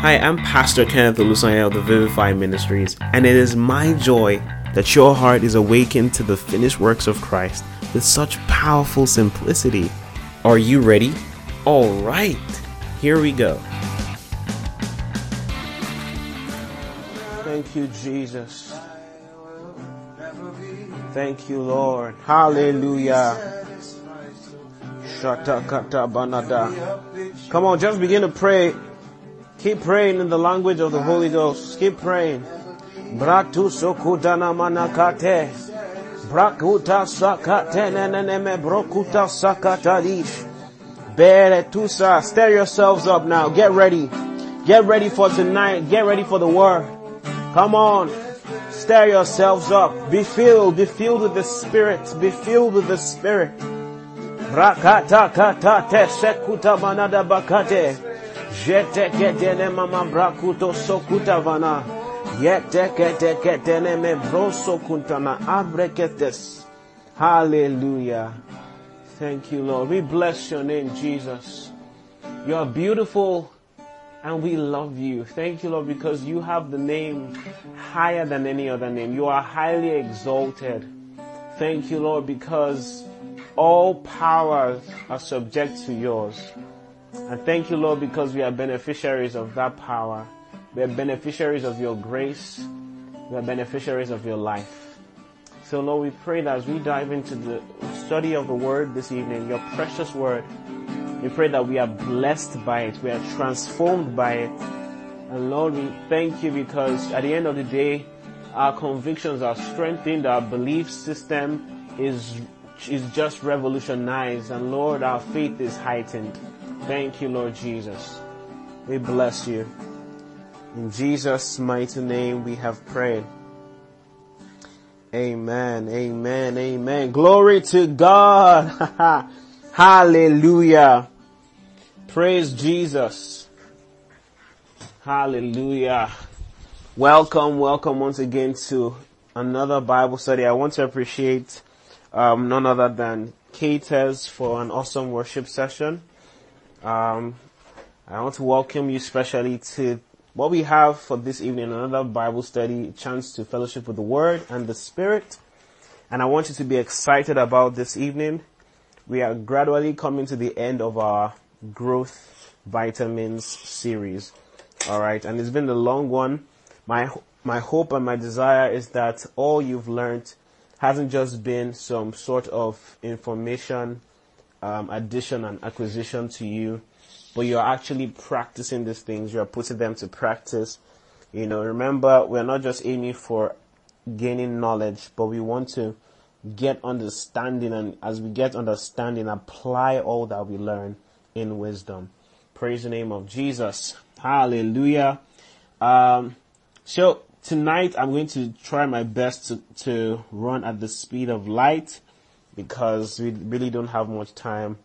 Hi, I'm Pastor Kenneth Olusanya of the Vivify Ministries, and it is my joy that your heart is awakened to the finished works of Christ with such powerful simplicity. Are you ready? All right, here we go. Thank you, Jesus. Thank you, Lord. Hallelujah. Come on, just begin to pray. Keep praying in the language of the Holy Ghost. Keep praying. Bratu sokudana manakate. Brakuta sakate neneneme brokuta sakatalish. Beretusa. Stir yourselves up now. Get ready. Get ready for tonight. Get ready for the word. Come on. Stir yourselves up. Be filled. Be filled with the Spirit. Be filled with the Spirit. Rakata kata te sekuta manada bakate. Jete ketene mama brakuto sokuta vana. Yete kete ketene me broso kuntana abreketes. Hallelujah. Thank you, Lord. We bless your name, Jesus. You are beautiful and we love you. Thank you, Lord, because you have the name higher than any other name. You are highly exalted. Thank you, Lord, because all powers are subject to yours. And thank you, Lord, because we are beneficiaries of that power. We are beneficiaries of your grace. We are beneficiaries of your life. So, Lord, we pray that as we dive into the study of the word this evening, your precious word, we pray that we are blessed by it. We are transformed by it. And Lord, we thank you because at the end of the day, our convictions are strengthened, our belief system is, is just revolutionized, and Lord, our faith is heightened. Thank you, Lord Jesus. We bless you. In Jesus' mighty name we have prayed. Amen, amen, amen. Glory to God. Hallelujah. Praise Jesus. Hallelujah. Welcome, welcome once again to another Bible study. I want to appreciate um, none other than Caters for an awesome worship session. Um, I want to welcome you especially to what we have for this evening, another Bible study, chance to fellowship with the Word and the Spirit. And I want you to be excited about this evening. We are gradually coming to the end of our growth vitamins series. Alright, and it's been a long one. My, my hope and my desire is that all you've learned hasn't just been some sort of information um, addition and acquisition to you, but you're actually practicing these things. You're putting them to practice. You know, remember, we're not just aiming for gaining knowledge, but we want to get understanding and as we get understanding, apply all that we learn in wisdom. Praise the name of Jesus. Hallelujah. Um, so tonight I'm going to try my best to, to run at the speed of light because we really don't have much time.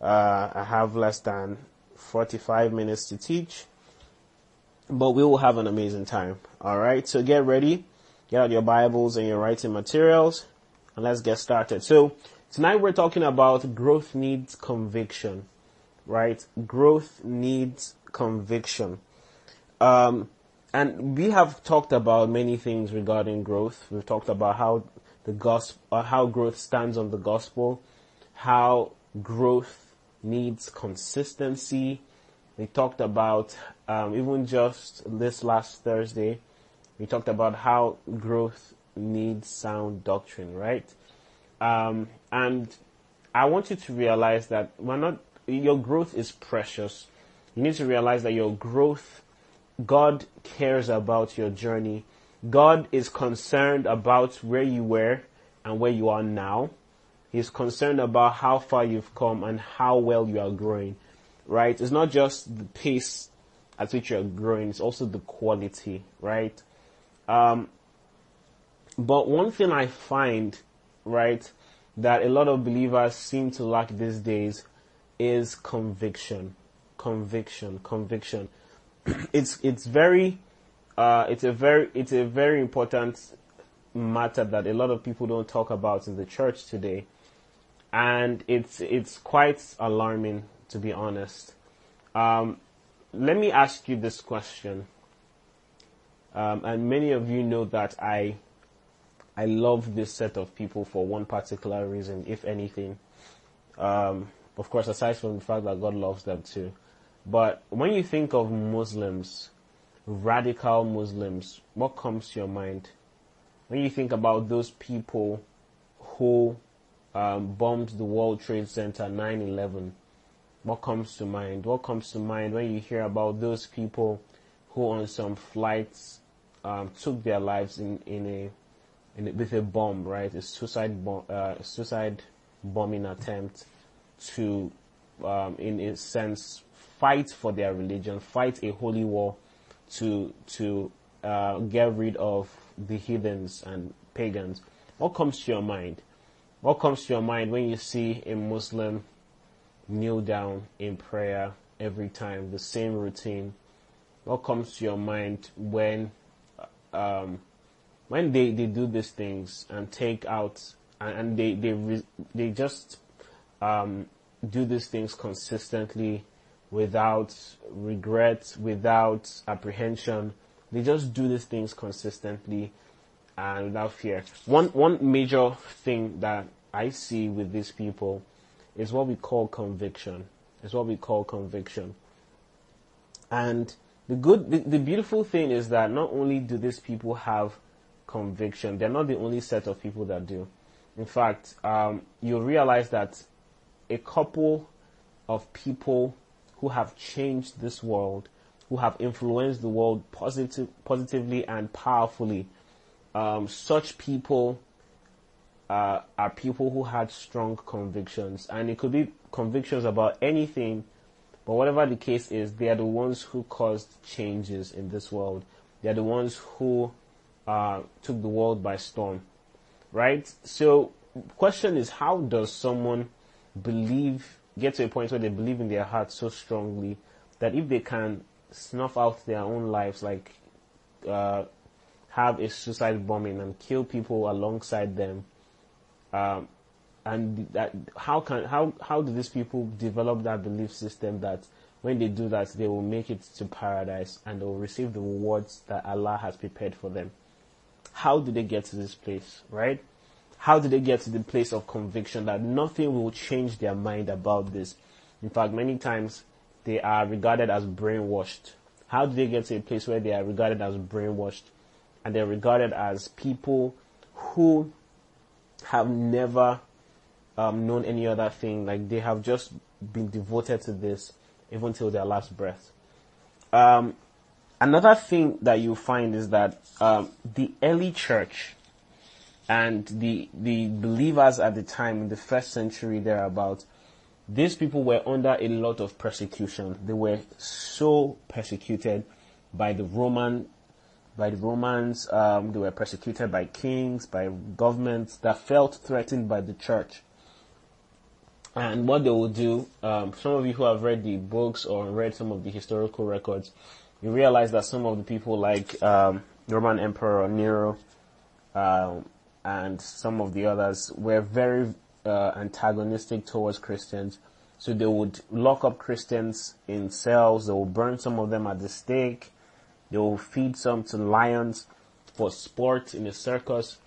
Uh, I have less than 45 minutes to teach, but we will have an amazing time. Alright, so get ready, get out your Bibles and your writing materials, and let's get started. So, tonight we're talking about growth needs conviction, right? Growth needs conviction. Um, and we have talked about many things regarding growth. We've talked about how the gospel, uh, how growth stands on the gospel, how growth needs consistency. We talked about, um, even just this last Thursday, we talked about how growth needs sound doctrine, right? Um, and I want you to realize that we're not, your growth is precious. You need to realize that your growth, God cares about your journey God is concerned about where you were and where you are now. He's concerned about how far you've come and how well you are growing, right? It's not just the pace at which you're growing, it's also the quality, right? Um, but one thing I find, right, that a lot of believers seem to lack these days is conviction. Conviction, conviction. it's, it's very, uh, it's a very it's a very important matter that a lot of people don't talk about in the church today, and it's it's quite alarming to be honest. Um, let me ask you this question. Um, and many of you know that I, I love this set of people for one particular reason, if anything. Um, of course, aside from the fact that God loves them too. But when you think of Muslims, radical Muslims, what comes to your mind? When you think about those people who um, bombed the World Trade Center 9-11, what comes to mind? What comes to mind when you hear about those people who on some flights um, took their lives in, in a, in a, with a bomb, right? A suicide bomb, uh, suicide bombing attempt to, um, in a sense, fight for their religion, fight a holy war to to uh, get rid of the heathens and pagans. What comes to your mind? What comes to your mind when you see a Muslim kneel down in prayer every time, the same routine? What comes to your mind when um, when they, they do these things and take out and, and they they they just um, do these things consistently without regret, without apprehension. They just do these things consistently and without fear. One one major thing that I see with these people is what we call conviction. Is what we call conviction. And the good, the, the beautiful thing is that not only do these people have conviction, they're not the only set of people that do. In fact, um, you'll realize that a couple of people who have changed this world, who have influenced the world positive, positively and powerfully. Um, such people uh, are people who had strong convictions, and it could be convictions about anything, but whatever the case is, they are the ones who caused changes in this world. They are the ones who uh, took the world by storm, right? So, question is, how does someone believe get to a point where they believe in their heart so strongly that if they can snuff out their own lives, like uh, have a suicide bombing and kill people alongside them, um, and that how can how how do these people develop that belief system that when they do that they will make it to paradise and they will receive the rewards that Allah has prepared for them? How do they get to this place, right? How do they get to the place of conviction that nothing will change their mind about this? In fact, many times they are regarded as brainwashed. How do they get to a place where they are regarded as brainwashed and they're regarded as people who have never um, known any other thing? Like they have just been devoted to this even till their last breath. Um, another thing that you find is that um, the early church and the the believers at the time in the first century thereabout, these people were under a lot of persecution. They were so persecuted by the Roman by the Romans. Um, they were persecuted by kings, by governments that felt threatened by the church. And what they will do, um, some of you who have read the books or read some of the historical records, you realize that some of the people like um, Roman Emperor Nero, um, and some of the others were very uh, antagonistic towards Christians. So they would lock up Christians in cells. They will burn some of them at the stake. They will feed some to lions for sport in a circus.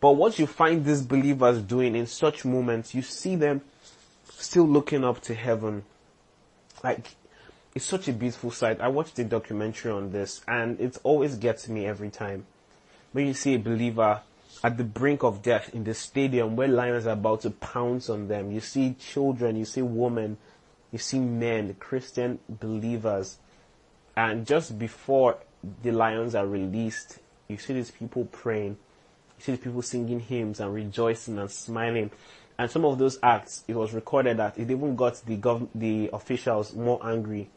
But what you find these believers doing in such moments, you see them still looking up to heaven. Like, it's such a beautiful sight. I watched a documentary on this and it always gets me every time. When you see a believer at the brink of death in the stadium where lions are about to pounce on them. You see children, you see women, you see men, Christian believers. And just before the lions are released, you see these people praying. You see these people singing hymns and rejoicing and smiling. And some of those acts, it was recorded that it even got the gov- the officials more angry.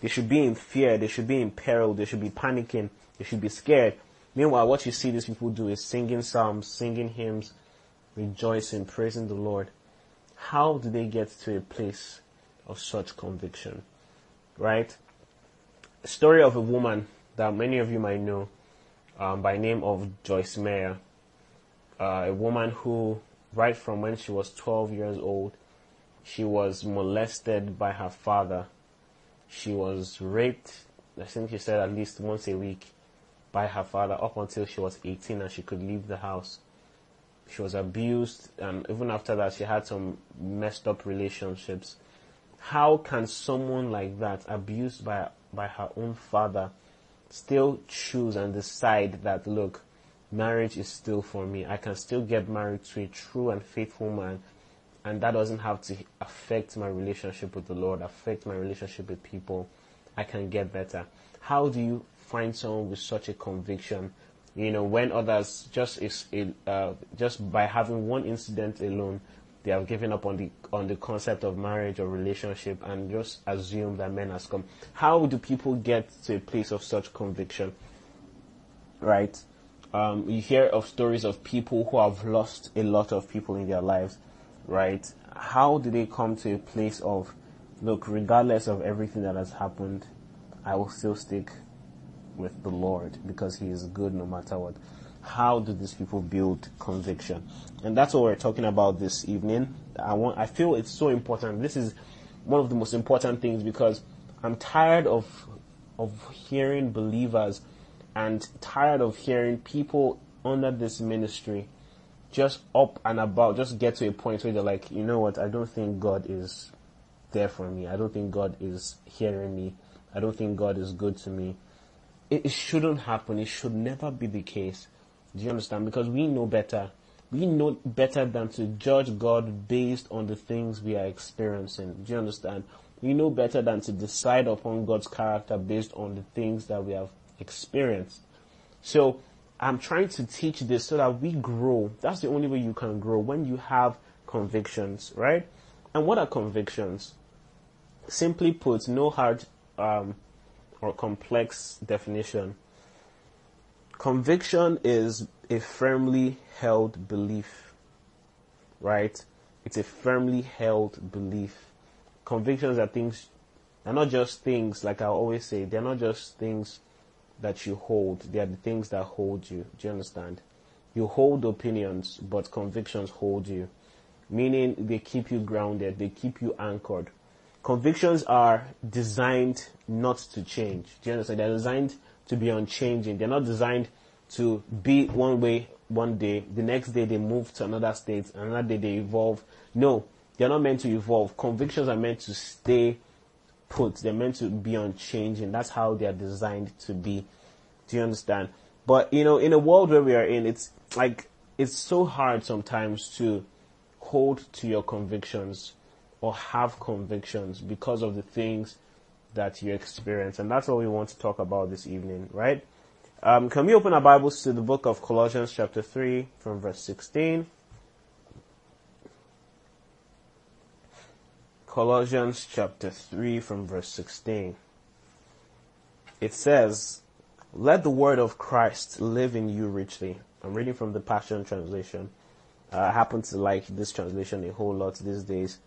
They should be in fear. They should be in peril. They should be panicking. They should be scared. Meanwhile, what you see these people do is singing psalms, singing hymns, rejoicing, praising the Lord. How do they get to a place of such conviction? Right? Story of a woman that many of you might know um, by name of Joyce Meyer. Uh, a woman who, right from when she was 12 years old, she was molested by her father. She was raped, I think she said at least once a week by her father up until she was 18 and she could leave the house. She was abused and even after that she had some messed up relationships. How can someone like that, abused by, by her own father, still choose and decide that, look, marriage is still for me. I can still get married to a true and faithful man and that doesn't have to affect my relationship with the Lord, affect my relationship with people. I can get better. How do you find someone with such a conviction? You know, when others just is uh, just by having one incident alone, they have given up on the on the concept of marriage or relationship and just assume that men has come. How do people get to a place of such conviction? Right. Um, you hear of stories of people who have lost a lot of people in their lives right? How do they come to a place of, look, regardless of everything that has happened, I will still stick with the Lord because He is good no matter what. How do these people build conviction? And that's what we're talking about this evening. I want, I feel it's so important. This is one of the most important things because I'm tired of, of hearing believers and tired of hearing people under this ministry just up and about, just get to a point where they're like, you know what, I don't think God is there for me. I don't think God is hearing me. I don't think God is good to me. It, it shouldn't happen. It should never be the case. Do you understand? Because we know better. We know better than to judge God based on the things we are experiencing. Do you understand? We know better than to decide upon God's character based on the things that we have experienced. So, I'm trying to teach this so that we grow. That's the only way you can grow when you have convictions, right? And what are convictions? Simply put, no hard um, or complex definition. Conviction is a firmly held belief, right? It's a firmly held belief. Convictions are things, they're not just things, like I always say, they're not just things that you hold. They are the things that hold you. Do you understand? You hold opinions, but convictions hold you. Meaning they keep you grounded, they keep you anchored. Convictions are designed not to change. Do you understand? They're designed to be unchanging. They're not designed to be one way one day, the next day they move to another state, another day they evolve. No, they're not meant to evolve. Convictions are meant to stay put. They're meant to be unchanging. That's how they are designed to be. Do you understand? But you know, in a world where we are in, it's like it's so hard sometimes to hold to your convictions or have convictions because of the things that you experience. And that's what we want to talk about this evening, right? Um, can we open our Bibles to the book of Colossians chapter 3 from verse 16? Colossians chapter 3 from verse 16. It says, Let the word of Christ live in you richly. I'm reading from the Passion Translation. Uh, I happen to like this translation a whole lot these days.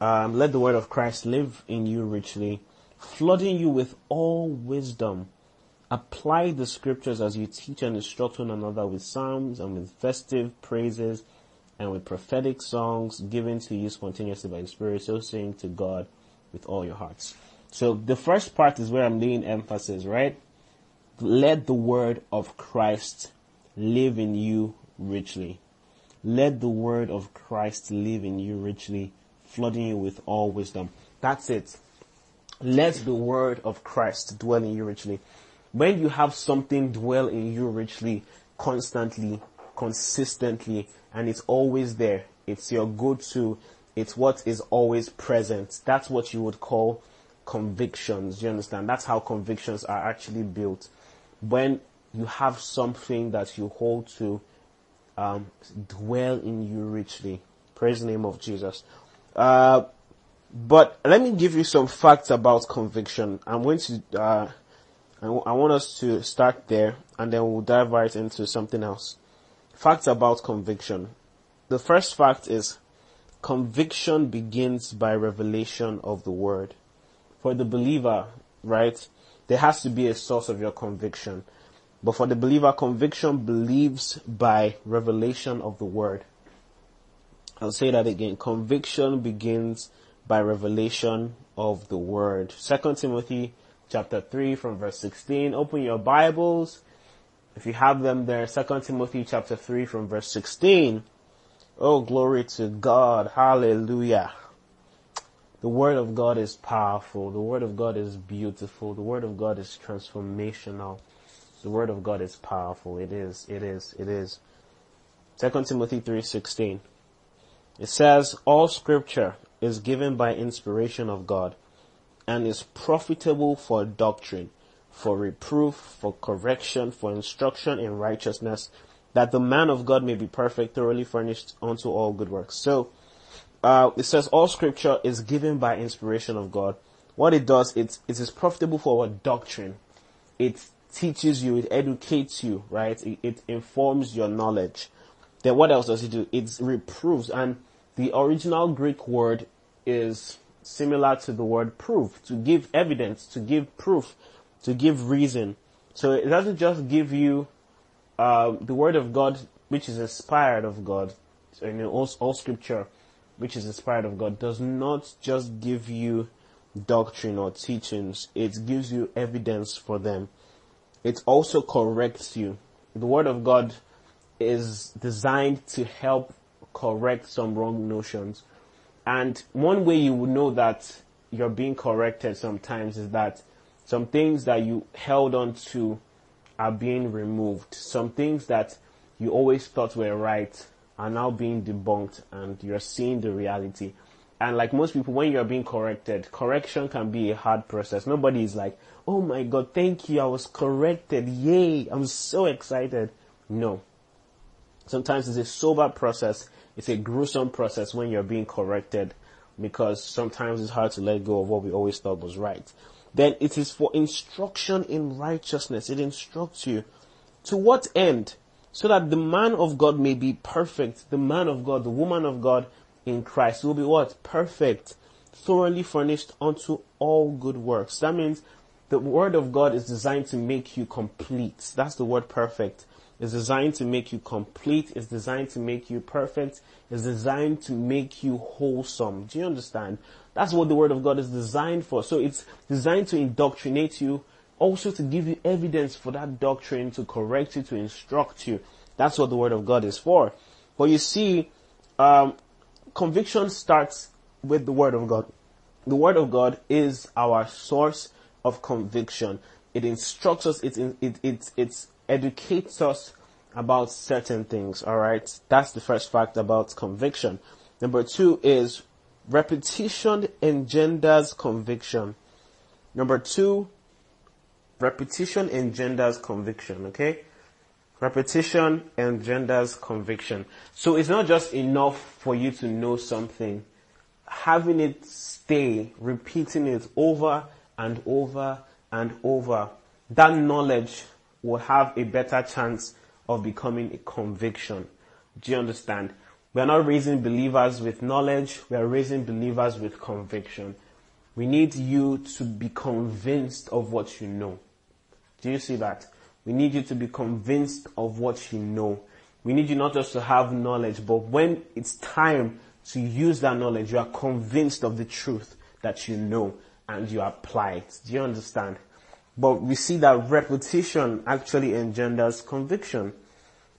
Um, let the word of Christ live in you richly, flooding you with all wisdom. Apply the scriptures as you teach and instruct one another with psalms and with festive praises and with prophetic songs given to you spontaneously by the Spirit, so sing to God with all your hearts. So the first part is where I'm laying emphasis, right? Let the word of Christ live in you richly. Let the word of Christ live in you richly, flooding you with all wisdom. That's it. Let the word of Christ dwell in you richly. When you have something dwell in you richly, constantly, consistently, and it's always there. It's your go-to. It's what is always present. That's what you would call convictions. You understand? That's how convictions are actually built. When you have something that you hold to, um, dwell in you richly. Praise the name of Jesus. Uh, but let me give you some facts about conviction. I'm going to, uh, I, w- I want us to start there and then we'll dive right into something else. Facts about conviction. The first fact is conviction begins by revelation of the word. For the believer, right, there has to be a source of your conviction. But for the believer, conviction believes by revelation of the word. I'll say that again. Conviction begins by revelation of the word. Second Timothy chapter 3 from verse 16. Open your Bibles. If you have them there, Second Timothy chapter 3 from verse 16. Oh, glory to God. Hallelujah. The Word of God is powerful. The Word of God is beautiful. The Word of God is transformational. The Word of God is powerful. It is, it is, it is. 2 Timothy 3.16. It says, All scripture is given by inspiration of God and is profitable for doctrine, for reproof, for correction, for instruction in righteousness, that the man of God may be perfect, thoroughly furnished unto all good works. So, uh, it says all scripture is given by inspiration of God. What it does, it, it is profitable for our doctrine. It teaches you, it educates you, right? It, it informs your knowledge. Then what else does it do? It reproves. And the original Greek word is similar to the word proof, to give evidence, to give proof, to give reason. So it doesn't just give you uh, the word of God, which is inspired of God, know, all, all scripture, which is inspired of God, does not just give you doctrine or teachings. It gives you evidence for them. It also corrects you. The word of God is designed to help correct some wrong notions. And one way you would know that you're being corrected sometimes is that some things that you held on to are being removed. Some things that you always thought were right are now being debunked and you're seeing the reality. And like most people, when you're being corrected, correction can be a hard process. Nobody is like, oh my god, thank you, I was corrected, yay, I'm so excited. No. Sometimes it's a sober process, it's a gruesome process when you're being corrected because sometimes it's hard to let go of what we always thought was right. Then it is for instruction in righteousness. It instructs you. To what end? So that the man of God may be perfect. The man of God, the woman of God in Christ will be what? Perfect. Thoroughly furnished unto all good works. That means the word of God is designed to make you complete. That's the word perfect. It's designed to make you complete. It's designed to make you perfect. It's designed to make you wholesome. Do you understand? That's what the Word of God is designed for. So it's designed to indoctrinate you, also to give you evidence for that doctrine, to correct you, to instruct you. That's what the Word of God is for. But you see, um, conviction starts with the Word of God. The Word of God is our source of conviction. It instructs us, it, it, it, it educates us about certain things, alright? That's the first fact about conviction. Number two is repetition engenders conviction. Number two, repetition engenders conviction, okay? Repetition engenders conviction. So it's not just enough for you to know something. Having it stay, repeating it over and over and over, that knowledge will have a better chance of becoming a conviction. Do you understand? We are not raising believers with knowledge, we are raising believers with conviction. We need you to be convinced of what you know. Do you see that? We need you to be convinced of what you know. We need you not just to have knowledge, but when it's time to use that knowledge, you are convinced of the truth that you know and you apply it. Do you understand? But we see that repetition actually engenders conviction.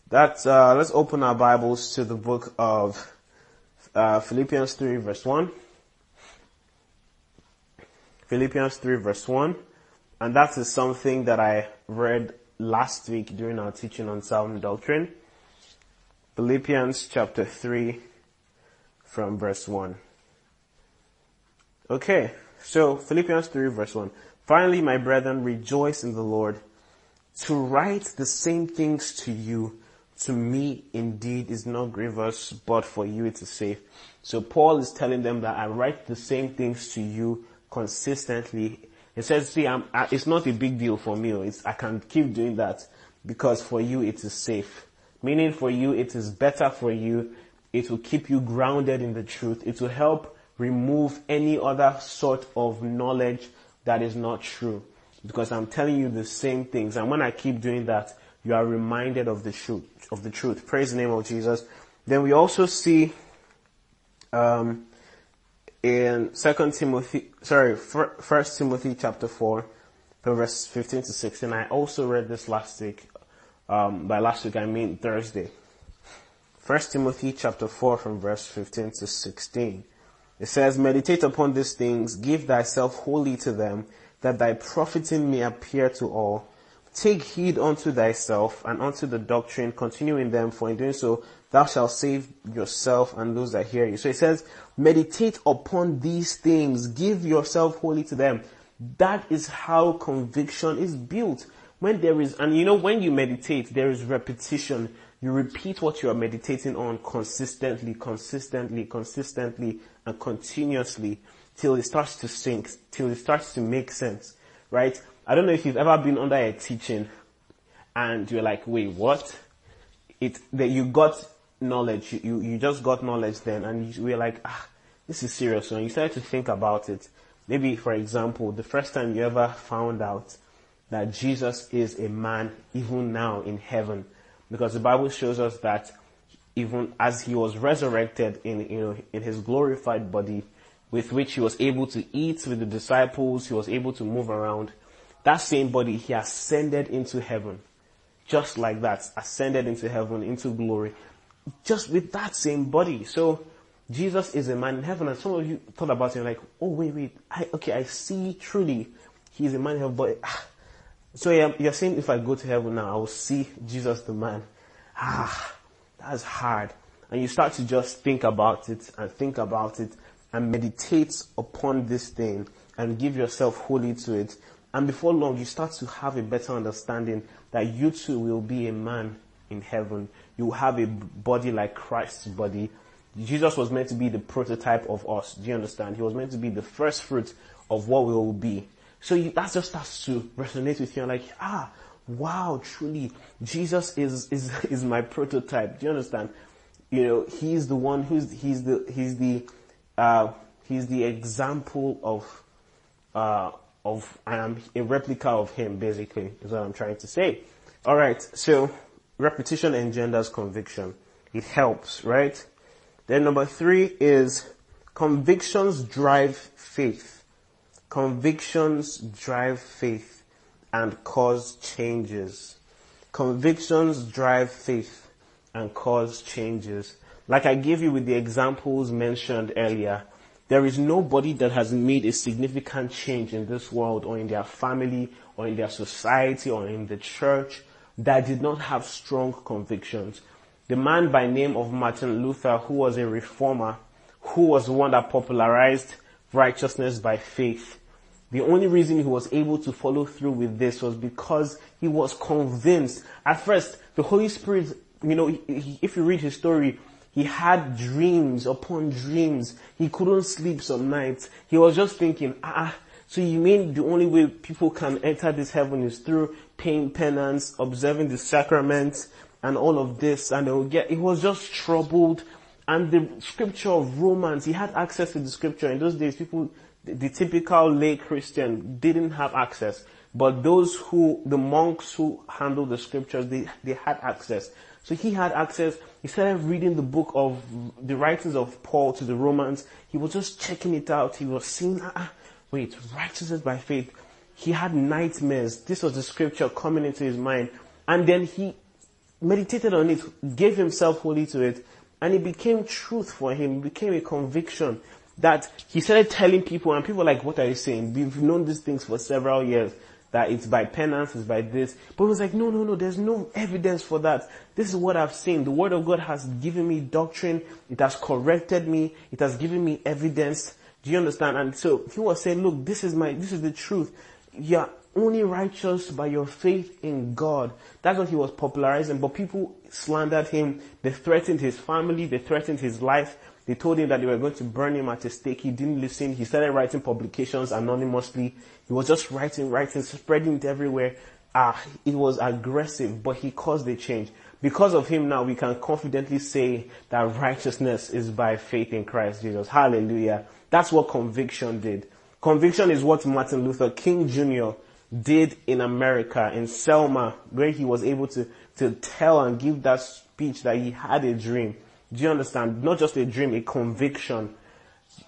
That uh, let's open our Bibles to the book of uh, Philippians 3 verse 1. Philippians 3 verse 1. And that is something that I read last week during our teaching on sound doctrine. Philippians chapter 3 from verse 1. Okay, so Philippians 3 verse 1. Finally, my brethren, rejoice in the Lord. To write the same things to you, to me indeed is not grievous, but for you it is safe. So Paul is telling them that I write the same things to you consistently. He says, see, I, it's not a big deal for me. Oh, it's, I can keep doing that because for you it is safe. Meaning for you it is better for you. It will keep you grounded in the truth. It will help remove any other sort of knowledge that is not true. Because I'm telling you the same things. And when I keep doing that, you are reminded of the truth, of the truth. Praise the name of Jesus. Then we also see, um, in Second Timothy, sorry, First Timothy chapter 4, verse 15 to 16. I also read this last week. Um, by last week, I mean Thursday. First Timothy chapter 4 from verse 15 to 16. It says, meditate upon these things, give thyself wholly to them, that thy profiting may appear to all. Take heed unto thyself and unto the doctrine, continue in them, for in doing so thou shalt save yourself and those that hear you. So it says, meditate upon these things, give yourself wholly to them. That is how conviction is built. When there is, and you know, when you meditate, there is repetition. You repeat what you are meditating on consistently, consistently, consistently, and continuously till it starts to sink, till it starts to make sense, right? I don't know if you've ever been under a teaching and you're like, wait, what? It, that you got knowledge, you, you just got knowledge then and you were like, ah, this is serious. And you started to think about it. Maybe, for example, the first time you ever found out that Jesus is a man even now in heaven. Because the Bible shows us that even as he was resurrected in, you know, in his glorified body, with which he was able to eat with the disciples, he was able to move around, that same body, he ascended into heaven. Just like that, ascended into heaven, into glory. Just with that same body. So, Jesus is a man in heaven, and some of you thought about it like, oh wait, wait, I, okay, I see truly, he is a man in heaven, but, ah. So you're, saying if I go to heaven now, I will see Jesus the man. Ah, that's hard. And you start to just think about it, and think about it, and meditate upon this thing, and give yourself wholly to it, and before long, you start to have a better understanding that you too will be a man in heaven. You will have a body like Christ's body. Jesus was meant to be the prototype of us. Do you understand? He was meant to be the first fruit of what we will be. So you, that just starts to resonate with you. like, ah, wow, truly, Jesus is, is, is my prototype. Do you understand? You know, he's the one who's, he's the, he's the, uh, he's the example of, uh, of, I am a replica of him, basically, is what I'm trying to say. Alright, so repetition engenders conviction. It helps, right? Then number three is convictions drive faith. Convictions drive faith and cause changes. Convictions drive faith and cause changes. Like I gave you with the examples mentioned earlier, there is nobody that has made a significant change in this world or in their family or in their society or in the church that did not have strong convictions. The man by name of Martin Luther, who was a reformer, who was the one that popularized righteousness by faith. The only reason he was able to follow through with this was because he was convinced. At first, the Holy Spirit, you know, if you read his story, he had dreams upon dreams. He couldn't sleep some nights. He was just thinking, ah, so you mean the only way people can enter this heaven is through paying penance, observing the sacraments, and all of this, and get, he was just troubled. And the scripture of Romans, he had access to the scripture. In those days, people, the, the typical lay Christian didn't have access. But those who, the monks who handled the scriptures, they, they had access. So he had access. He started reading the book of the writings of Paul to the Romans. He was just checking it out. He was seeing, ah, ah, wait, righteousness by faith. He had nightmares. This was the scripture coming into his mind. And then he meditated on it, gave himself wholly to it, and it became truth for him. It became a conviction that he started telling people, and people were like, what are you saying? We've known these things for several years that it's by penance, it's by this. But it was like, no, no, no, there's no evidence for that. This is what I've seen. The word of God has given me doctrine. It has corrected me. It has given me evidence. Do you understand? And so he was saying, look, this is my, this is the truth. You're only righteous by your faith in God. That's what he was popularizing. But people slandered him. They threatened his family. They threatened his life. They told him that they were going to burn him at a stake. He didn't listen. He started writing publications anonymously. He was just writing, writing, spreading it everywhere. Ah, it was aggressive, but he caused a change. Because of him now, we can confidently say that righteousness is by faith in Christ Jesus. Hallelujah. That's what conviction did. Conviction is what Martin Luther King Jr. did in America, in Selma, where he was able to, to tell and give that speech that he had a dream do you understand? Not just a dream, a conviction.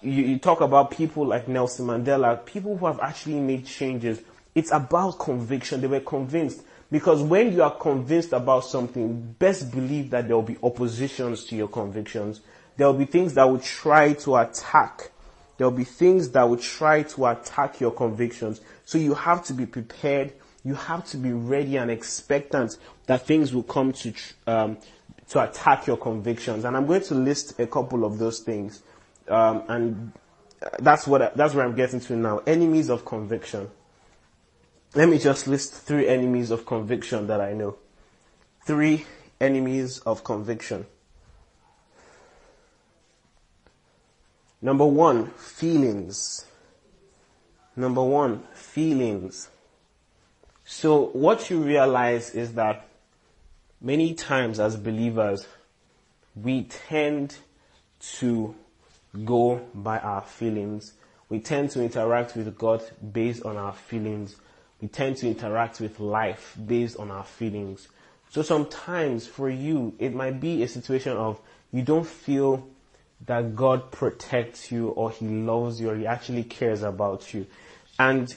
you, you talk about people like Nelson Mandela, people who have actually made changes. It's about conviction. They were convinced. Because when you are convinced about something, best believe that there will be oppositions to your convictions. There will be things that will try to attack. There will be things that will try to attack your convictions. So you have to be prepared. You have to be ready and expectant that things will come to, um, to attack your convictions. And I'm going to list a couple of those things. Um, and that's what, that's where I'm getting to now. Enemies of conviction. Let me just list three enemies of conviction that I know. Three enemies of conviction. Number one, feelings. Number one, feelings. So what you realize is that many times as believers, we tend to go by our feelings. We tend to interact with God based on our feelings. We tend to interact with life based on our feelings. So sometimes for you, it might be a situation of you don't feel that God protects you or He loves you or He actually cares about you. And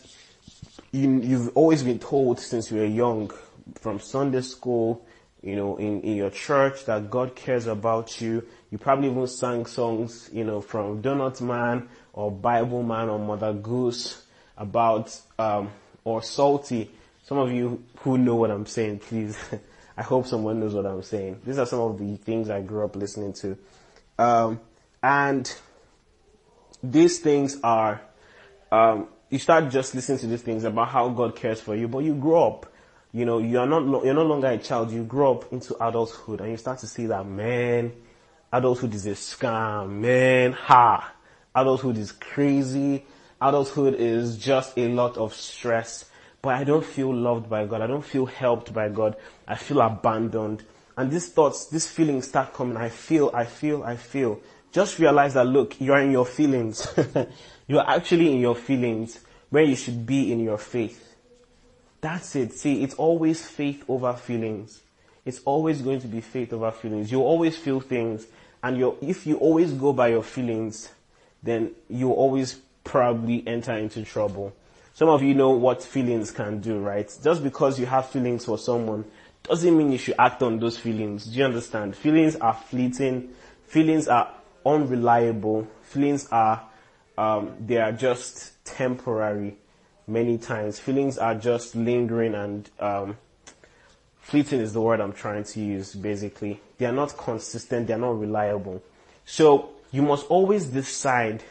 you, you've always been told since you were young, from Sunday school, you know, in, in your church that God cares about you. You probably even sang songs, you know, from Donut Man or Bible Man or Mother Goose about, um, or Psalty. Some of you who know what I'm saying, please, I hope someone knows what I'm saying. These are some of the things I grew up listening to. Um, and these things are, um, you start just listening to these things about how God cares for you, but you grow up. You know, you are not, you're no longer a child. You grow up into adulthood and you start to see that, man, adulthood is a scam, man, ha. Adulthood is crazy. Adulthood is just a lot of stress. But I don't feel loved by God. I don't feel helped by God. I feel abandoned. And these thoughts, these feelings start coming. I feel, I feel, I feel. Just realize that look, you're in your feelings. you're actually in your feelings where you should be in your faith. That's it. See, it's always faith over feelings. It's always going to be faith over feelings. You always feel things and you if you always go by your feelings, then you'll always probably enter into trouble. Some of you know what feelings can do, right? Just because you have feelings for someone doesn't mean you should act on those feelings. Do you understand? Feelings are fleeting. Feelings are unreliable. Feelings are, um, they are just temporary many times. Feelings are just lingering and, um, fleeting is the word I'm trying to use basically. They are not consistent. They are not reliable. So you must always decide,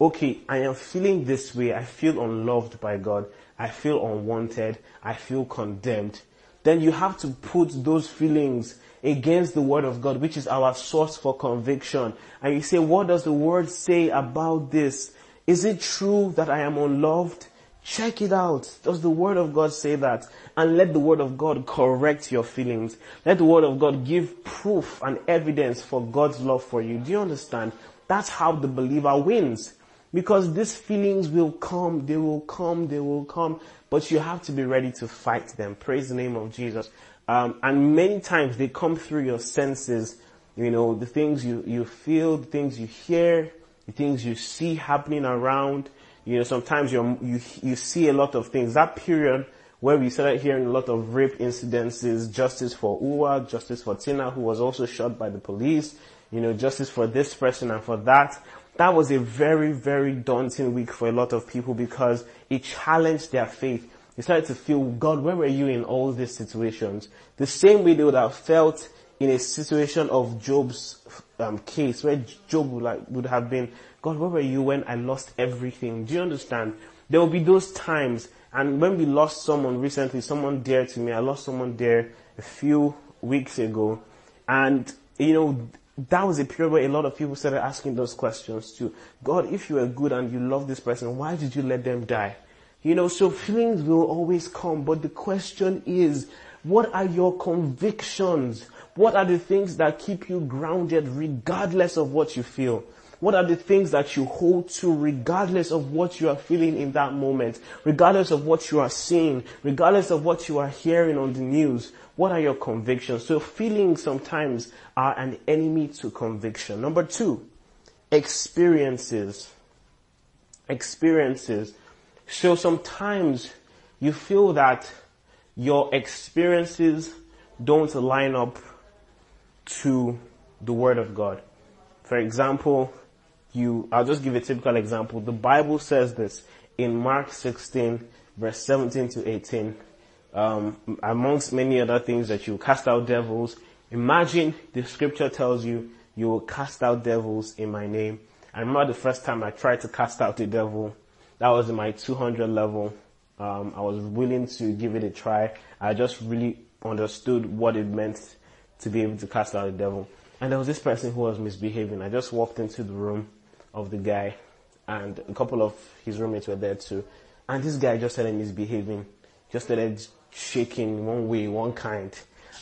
okay, I am feeling this way. I feel unloved by God. I feel unwanted. I feel condemned. Then you have to put those feelings against the word of God, which is our source for conviction. And you say, what does the word say about this? Is it true that I am unloved? Check it out. Does the word of God say that? And let the word of God correct your feelings. Let the word of God give proof and evidence for God's love for you. Do you understand? That's how the believer wins. Because these feelings will come, they will come, they will come, but you have to be ready to fight them. Praise the name of Jesus. Um, and many times they come through your senses, you know, the things you, you feel, the things you hear, the things you see happening around. You know, sometimes you you, you see a lot of things. That period where we started hearing a lot of rape incidences, justice for Uwa, justice for Tina, who was also shot by the police, you know, justice for this person and for that. That was a very, very daunting week for a lot of people because it challenged their faith. They started to feel, God, where were you in all these situations? The same way they would have felt in a situation of Job's um, case, where Job would, like, would have been, God, where were you when I lost everything? Do you understand? There will be those times, and when we lost someone recently, someone dear to me, I lost someone dear a few weeks ago, and, you know, that was a period where a lot of people started asking those questions too. God, if you are good and you love this person, why did you let them die? You know, so feelings will always come, but the question is, what are your convictions? What are the things that keep you grounded regardless of what you feel? What are the things that you hold to regardless of what you are feeling in that moment? Regardless of what you are seeing? Regardless of what you are hearing on the news? What are your convictions? So feelings sometimes are an enemy to conviction. Number two, experiences. Experiences. So sometimes you feel that your experiences don't line up to the Word of God. For example, you, I'll just give a typical example. The Bible says this in Mark 16 verse 17 to 18. Um, amongst many other things that you cast out devils. Imagine the scripture tells you you will cast out devils in my name. I remember the first time I tried to cast out a devil. That was in my 200 level. Um, I was willing to give it a try. I just really understood what it meant to be able to cast out a devil. And there was this person who was misbehaving. I just walked into the room of the guy and a couple of his roommates were there too. And this guy just started misbehaving, just started shaking one way, one kind.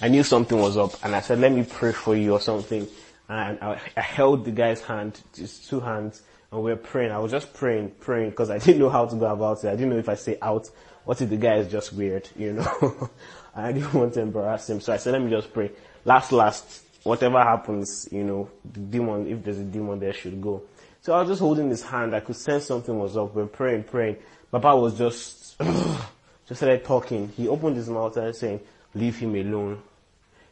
I knew something was up and I said, let me pray for you or something. And I, I held the guy's hand, just two hands, and we were praying. I was just praying, praying, because I didn't know how to go about it. I didn't know if I say out, what if the guy is just weird, you know? I didn't want to embarrass him. So I said, let me just pray. Last, last, whatever happens, you know, the demon, if there's a demon there should go. So I was just holding his hand. I could sense something was up. We we're praying, praying. Papa was just, just started talking. He opened his mouth and saying, leave him alone.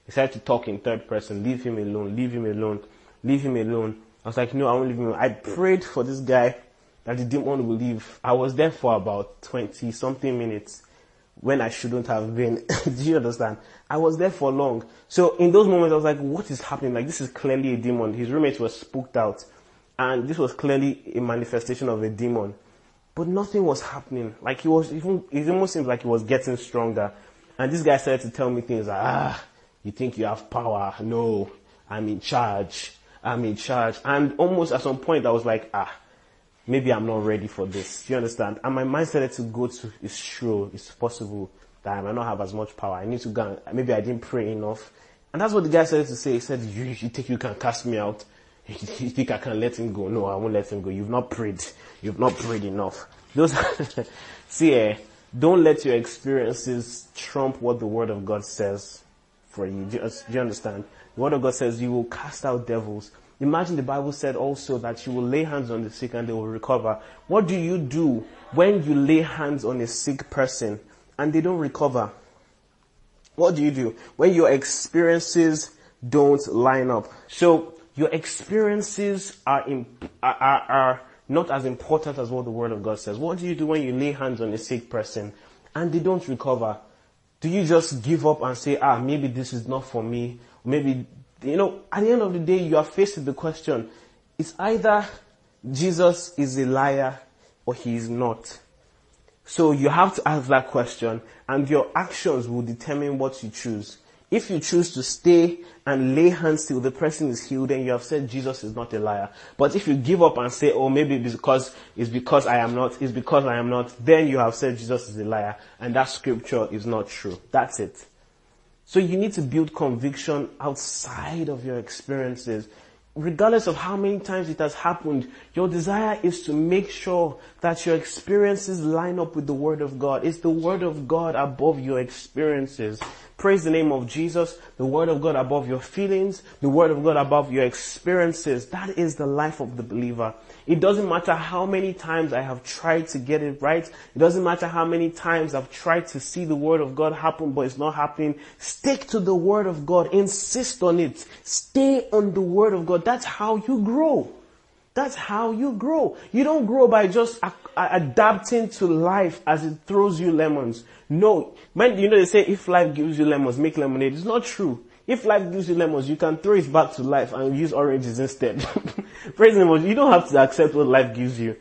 He started to talk in third person, leave him alone, leave him alone, leave him alone. I was like, no, I won't leave him alone. I prayed for this guy that the demon will leave. I was there for about 20 something minutes when I shouldn't have been. Do you understand? I was there for long. So in those moments I was like, what is happening? Like this is clearly a demon. His roommates were spooked out. And this was clearly a manifestation of a demon. But nothing was happening. Like he was even, it almost seemed like he was getting stronger. And this guy started to tell me things like, ah, you think you have power? No, I'm in charge. I'm in charge. And almost at some point I was like, ah, maybe I'm not ready for this. Do you understand? And my mind started to go to, it's true, it's possible that I might not have as much power. I need to go maybe I didn't pray enough. And that's what the guy started to say. He said, you, you think you can cast me out? You think I can let him go? No, I won't let him go. You've not prayed. You've not prayed enough. Those, see, eh, don't let your experiences trump what the word of God says for you. You, do you understand? The word of God says you will cast out devils. Imagine the Bible said also that you will lay hands on the sick and they will recover. What do you do when you lay hands on a sick person and they don't recover? What do you do when your experiences don't line up? So your experiences are, imp- are, are, not as important as what the Word of God says. What do you do when you lay hands on a sick person and they don't recover? Do you just give up and say, ah, maybe this is not for me? Maybe, you know, at the end of the day, you are faced with the question, it's either Jesus is a liar or he is not. So you have to ask that question and your actions will determine what you choose. If you choose to stay and lay hands till the person is healed, then you have said Jesus is not a liar. But if you give up and say, oh, maybe because, it's because I am not, it's because I am not, then you have said Jesus is a liar. And that scripture is not true. That's it. So you need to build conviction outside of your experiences regardless of how many times it has happened, your desire is to make sure that your experiences line up with the Word of God. It's the Word of God above your experiences. Praise the name of Jesus, the Word of God above your feelings, the Word of God above your experiences. That is the life of the believer. It doesn't matter how many times I have tried to get it right. It doesn't matter how many times I've tried to see the Word of God happen, but it's not happening. Stick to the Word of God. Insist on it. Stay on the Word of God. That's how you grow. That's how you grow. You don't grow by just a- adapting to life as it throws you lemons. No. Man, you know they say if life gives you lemons, make lemonade. It's not true. If life gives you lemons, you can throw it back to life and use oranges instead. Praise the Lord. You don't have to accept what life gives you.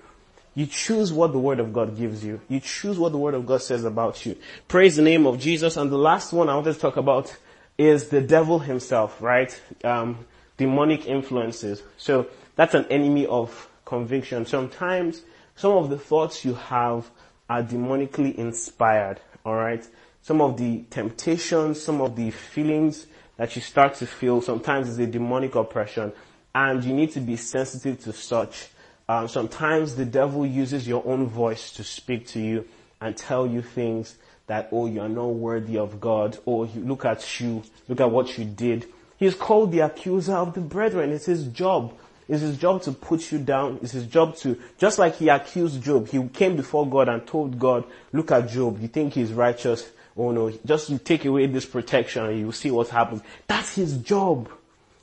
You choose what the Word of God gives you. You choose what the Word of God says about you. Praise the name of Jesus. And the last one I wanted to talk about is the devil himself, right? Um, demonic influences. So that's an enemy of conviction. Sometimes some of the thoughts you have are demonically inspired, alright? Some of the temptations, some of the feelings that you start to feel sometimes is a demonic oppression and you need to be sensitive to such. Um, sometimes the devil uses your own voice to speak to you and tell you things that, oh, you are not worthy of God, or look at you, look at what you did. He's called the accuser of the brethren. It's his job. It's his job to put you down. It's his job to, just like he accused Job, he came before God and told God, look at Job, you think he's righteous? Oh no, just you take away this protection and you will see what happens. That's his job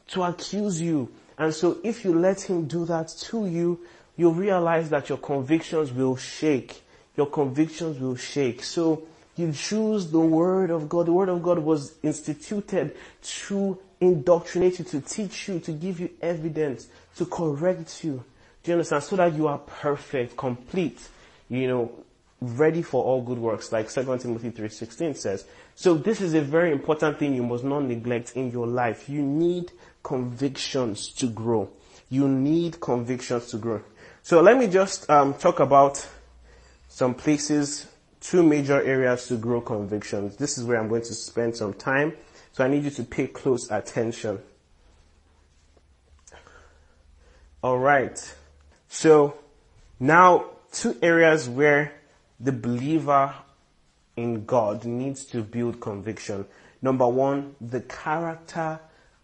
to accuse you. And so if you let him do that to you, you'll realize that your convictions will shake. Your convictions will shake. So you choose the word of God. The word of God was instituted to indoctrinate you, to teach you, to give you evidence, to correct you. Do you understand? So that you are perfect, complete, you know, ready for all good works, like 2 Timothy 3.16 says. So this is a very important thing you must not neglect in your life. You need convictions to grow. You need convictions to grow. So let me just um, talk about some places, two major areas to grow convictions. This is where I'm going to spend some time. So I need you to pay close attention. Alright. So now two areas where the believer in God needs to build conviction. Number one, the character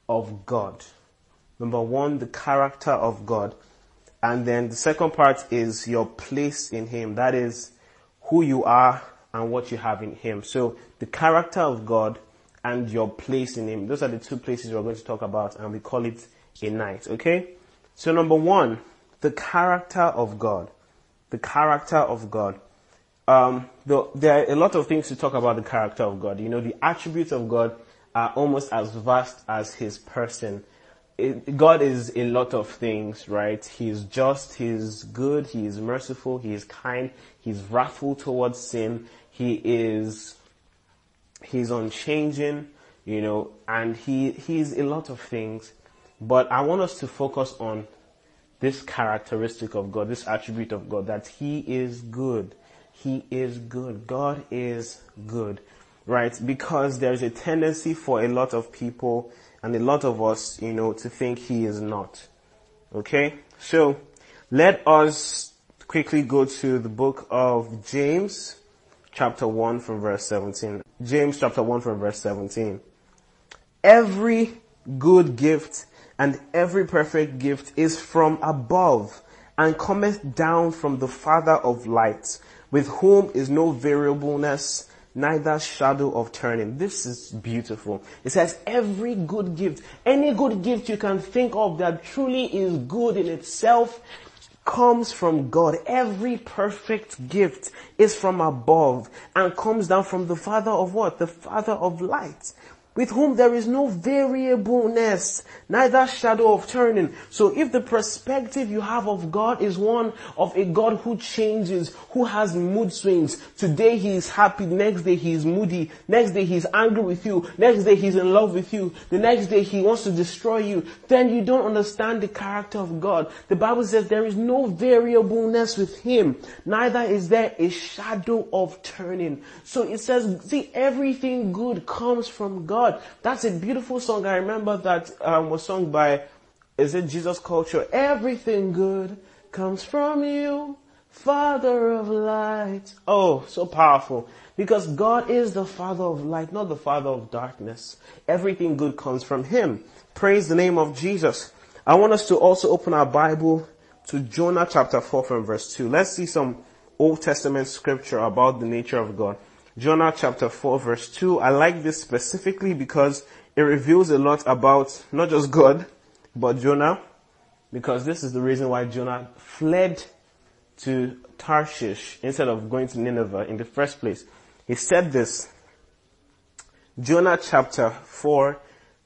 of God. Number one, the character of God. And then the second part is your place in Him. That is who you are and what you have in Him. So the character of God and your place in Him. Those are the two places we're going to talk about and we call it a night. Okay? So number one, the character of God. The character of God. Um, the, there are a lot of things to talk about the character of God. You know, the attributes of God are almost as vast as his person. It, God is a lot of things, right? He's just, he's good, he is merciful, he is kind, he's wrathful towards sin, he is, he's unchanging, you know, and he, he's a lot of things. But I want us to focus on this characteristic of God, this attribute of God, that he is good. He is good. God is good right? Because there's a tendency for a lot of people and a lot of us, you know, to think he is not. Okay? So, let us quickly go to the book of James, chapter 1 from verse 17. James chapter 1 from verse 17. Every good gift and every perfect gift is from above and cometh down from the Father of lights, with whom is no variableness neither shadow of turning. This is beautiful. It says every good gift, any good gift you can think of that truly is good in itself comes from God. Every perfect gift is from above and comes down from the Father of what? The Father of light with whom there is no variableness, neither shadow of turning. So if the perspective you have of God is one of a God who changes, who has mood swings, today he is happy, next day he is moody, next day he's angry with you, next day he's in love with you, the next day he wants to destroy you, then you don't understand the character of God. The Bible says there is no variableness with him, neither is there a shadow of turning. So it says, see, everything good comes from God. God. That's a beautiful song. I remember that um, was sung by, is it Jesus Culture? Everything good comes from you, Father of light. Oh, so powerful. Because God is the Father of light, not the Father of darkness. Everything good comes from Him. Praise the name of Jesus. I want us to also open our Bible to Jonah chapter 4 from verse 2. Let's see some Old Testament scripture about the nature of God. Jonah chapter 4 verse 2. I like this specifically because it reveals a lot about not just God, but Jonah, because this is the reason why Jonah fled to Tarshish instead of going to Nineveh in the first place. He said this, Jonah chapter 4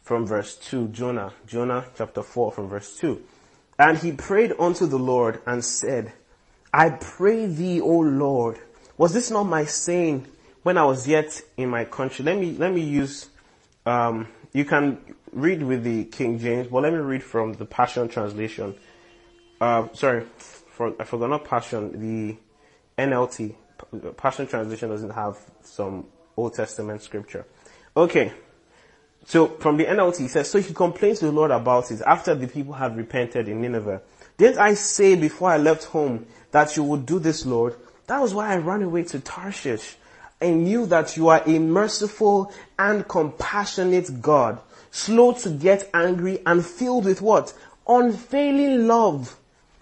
from verse 2. Jonah, Jonah chapter 4 from verse 2. And he prayed unto the Lord and said, I pray thee, O Lord, was this not my saying when I was yet in my country, let me, let me use, um, you can read with the King James, but let me read from the Passion Translation. Uh, sorry, for, I forgot not Passion, the NLT. Passion Translation doesn't have some Old Testament scripture. Okay. So from the NLT, he says, so he complains to the Lord about it after the people had repented in Nineveh. Didn't I say before I left home that you would do this, Lord? That was why I ran away to Tarshish and knew that you are a merciful and compassionate God, slow to get angry and filled with what? unfailing love.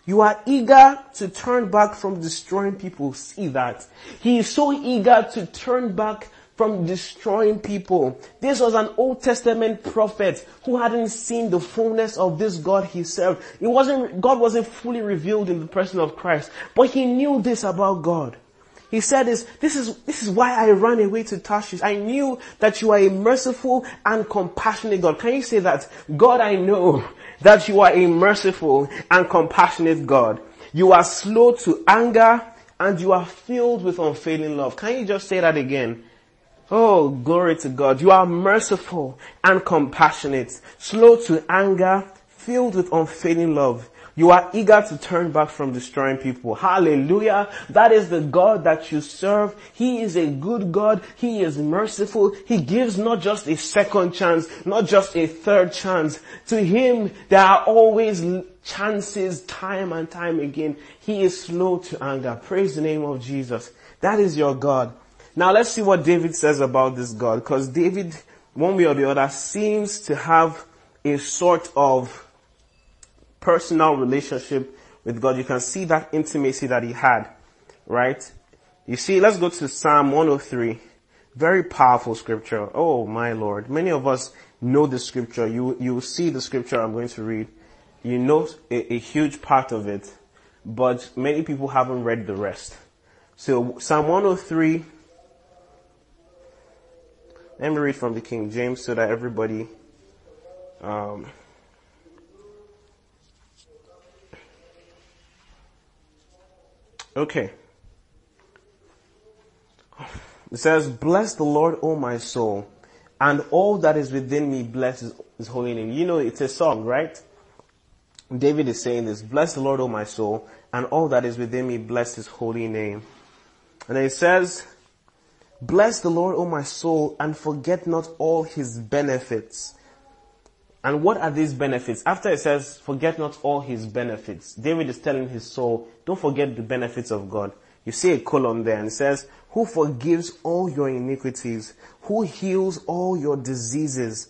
You are eager to turn back from destroying people. See that. He is so eager to turn back from destroying people. This was an Old Testament prophet who hadn't seen the fullness of this God he served. It wasn't, God wasn't fully revealed in the person of Christ, but he knew this about God. He said this, this is, this is why I ran away to Tarshish. I knew that you are a merciful and compassionate God. Can you say that? God, I know that you are a merciful and compassionate God. You are slow to anger and you are filled with unfailing love. Can you just say that again? Oh, glory to God. You are merciful and compassionate, slow to anger, filled with unfailing love. You are eager to turn back from destroying people. Hallelujah. That is the God that you serve. He is a good God. He is merciful. He gives not just a second chance, not just a third chance. To Him, there are always chances time and time again. He is slow to anger. Praise the name of Jesus. That is your God. Now let's see what David says about this God, because David, one way or the other, seems to have a sort of personal relationship with God. You can see that intimacy that he had, right? You see, let's go to Psalm 103. Very powerful scripture. Oh my Lord. Many of us know the scripture. You, you see the scripture I'm going to read. You know a, a huge part of it, but many people haven't read the rest. So Psalm 103 let me read from the King James so that everybody um, Okay. It says, Bless the Lord, O my soul, and all that is within me bless his, holy name. You know, it's a song, right? David is saying this, Bless the Lord, O my soul, and all that is within me bless his holy name. And then it says, Bless the Lord, O my soul, and forget not all his benefits. And what are these benefits? After it says, forget not all his benefits, David is telling his soul, don't forget the benefits of God. You see a column there and says, who forgives all your iniquities, who heals all your diseases.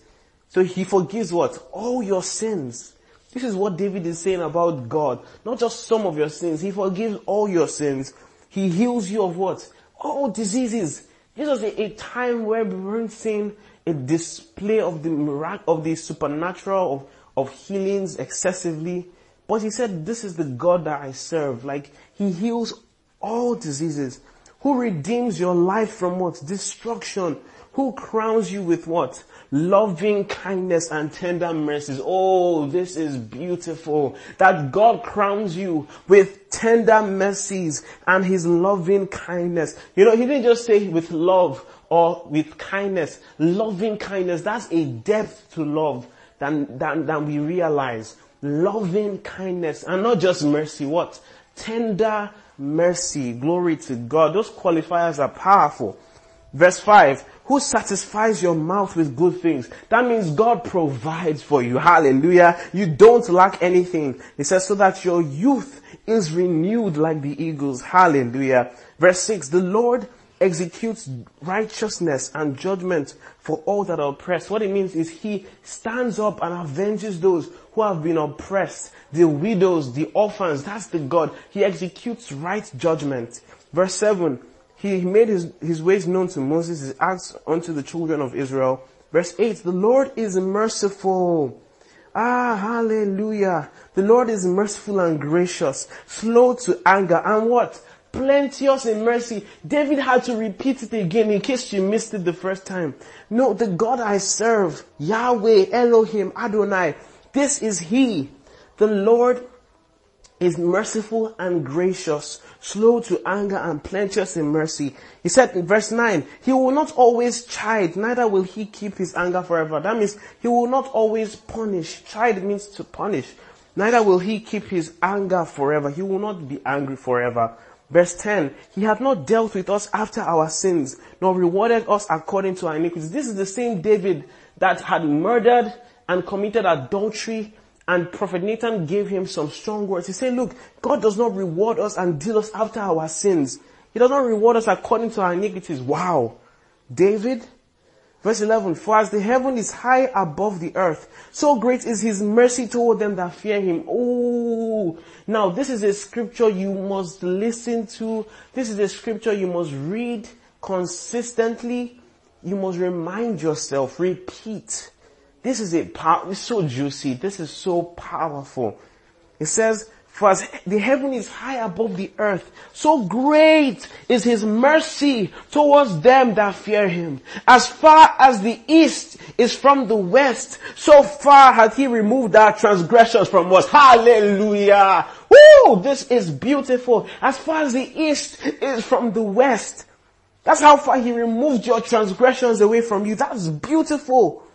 So he forgives what? All your sins. This is what David is saying about God. Not just some of your sins. He forgives all your sins. He heals you of what? All diseases. This was a, a time where we weren't seeing a display of the mirac- of the supernatural of, of healings excessively. But he said, this is the God that I serve. Like, he heals all diseases. Who redeems your life from what? Destruction. Who crowns you with what? Loving kindness and tender mercies. Oh, this is beautiful. That God crowns you with tender mercies and his loving kindness. You know, he didn't just say with love or with kindness. Loving kindness, that's a depth to love than, than, than we realize. Loving kindness and not just mercy. What? Tender mercy. Glory to God. Those qualifiers are powerful. Verse 5, who satisfies your mouth with good things. That means God provides for you. Hallelujah. You don't lack anything. He says so that your youth is renewed like the eagles. Hallelujah. Verse 6, the Lord executes righteousness and judgment for all that are oppressed. What it means is he stands up and avenges those who have been oppressed, the widows, the orphans. That's the God. He executes right judgment. Verse 7, he made his, his ways known to Moses, his acts unto the children of Israel. Verse 8, the Lord is merciful. Ah, hallelujah. The Lord is merciful and gracious, slow to anger, and what? Plenteous in mercy. David had to repeat it again in case you missed it the first time. No, the God I serve, Yahweh, Elohim, Adonai, this is He. The Lord is merciful and gracious, slow to anger and plenteous in mercy. He said in verse 9, He will not always chide, neither will He keep His anger forever. That means He will not always punish. Chide means to punish. Neither will He keep His anger forever. He will not be angry forever. Verse 10, He hath not dealt with us after our sins, nor rewarded us according to our iniquities. This is the same David that had murdered and committed adultery and Prophet Nathan gave him some strong words. He said, look, God does not reward us and deal us after our sins. He does not reward us according to our iniquities. Wow. David, Verse 11, for as the heaven is high above the earth, so great is his mercy toward them that fear him. Oh, now this is a scripture you must listen to. This is a scripture you must read consistently. You must remind yourself, repeat. This is a power, it's so juicy. This is so powerful. It says, for as the heaven is high above the earth, so great is his mercy towards them that fear him. As far as the east is from the west, so far hath he removed our transgressions from us. Hallelujah. Woo! This is beautiful. As far as the east is from the west. That's how far he removed your transgressions away from you. That's beautiful.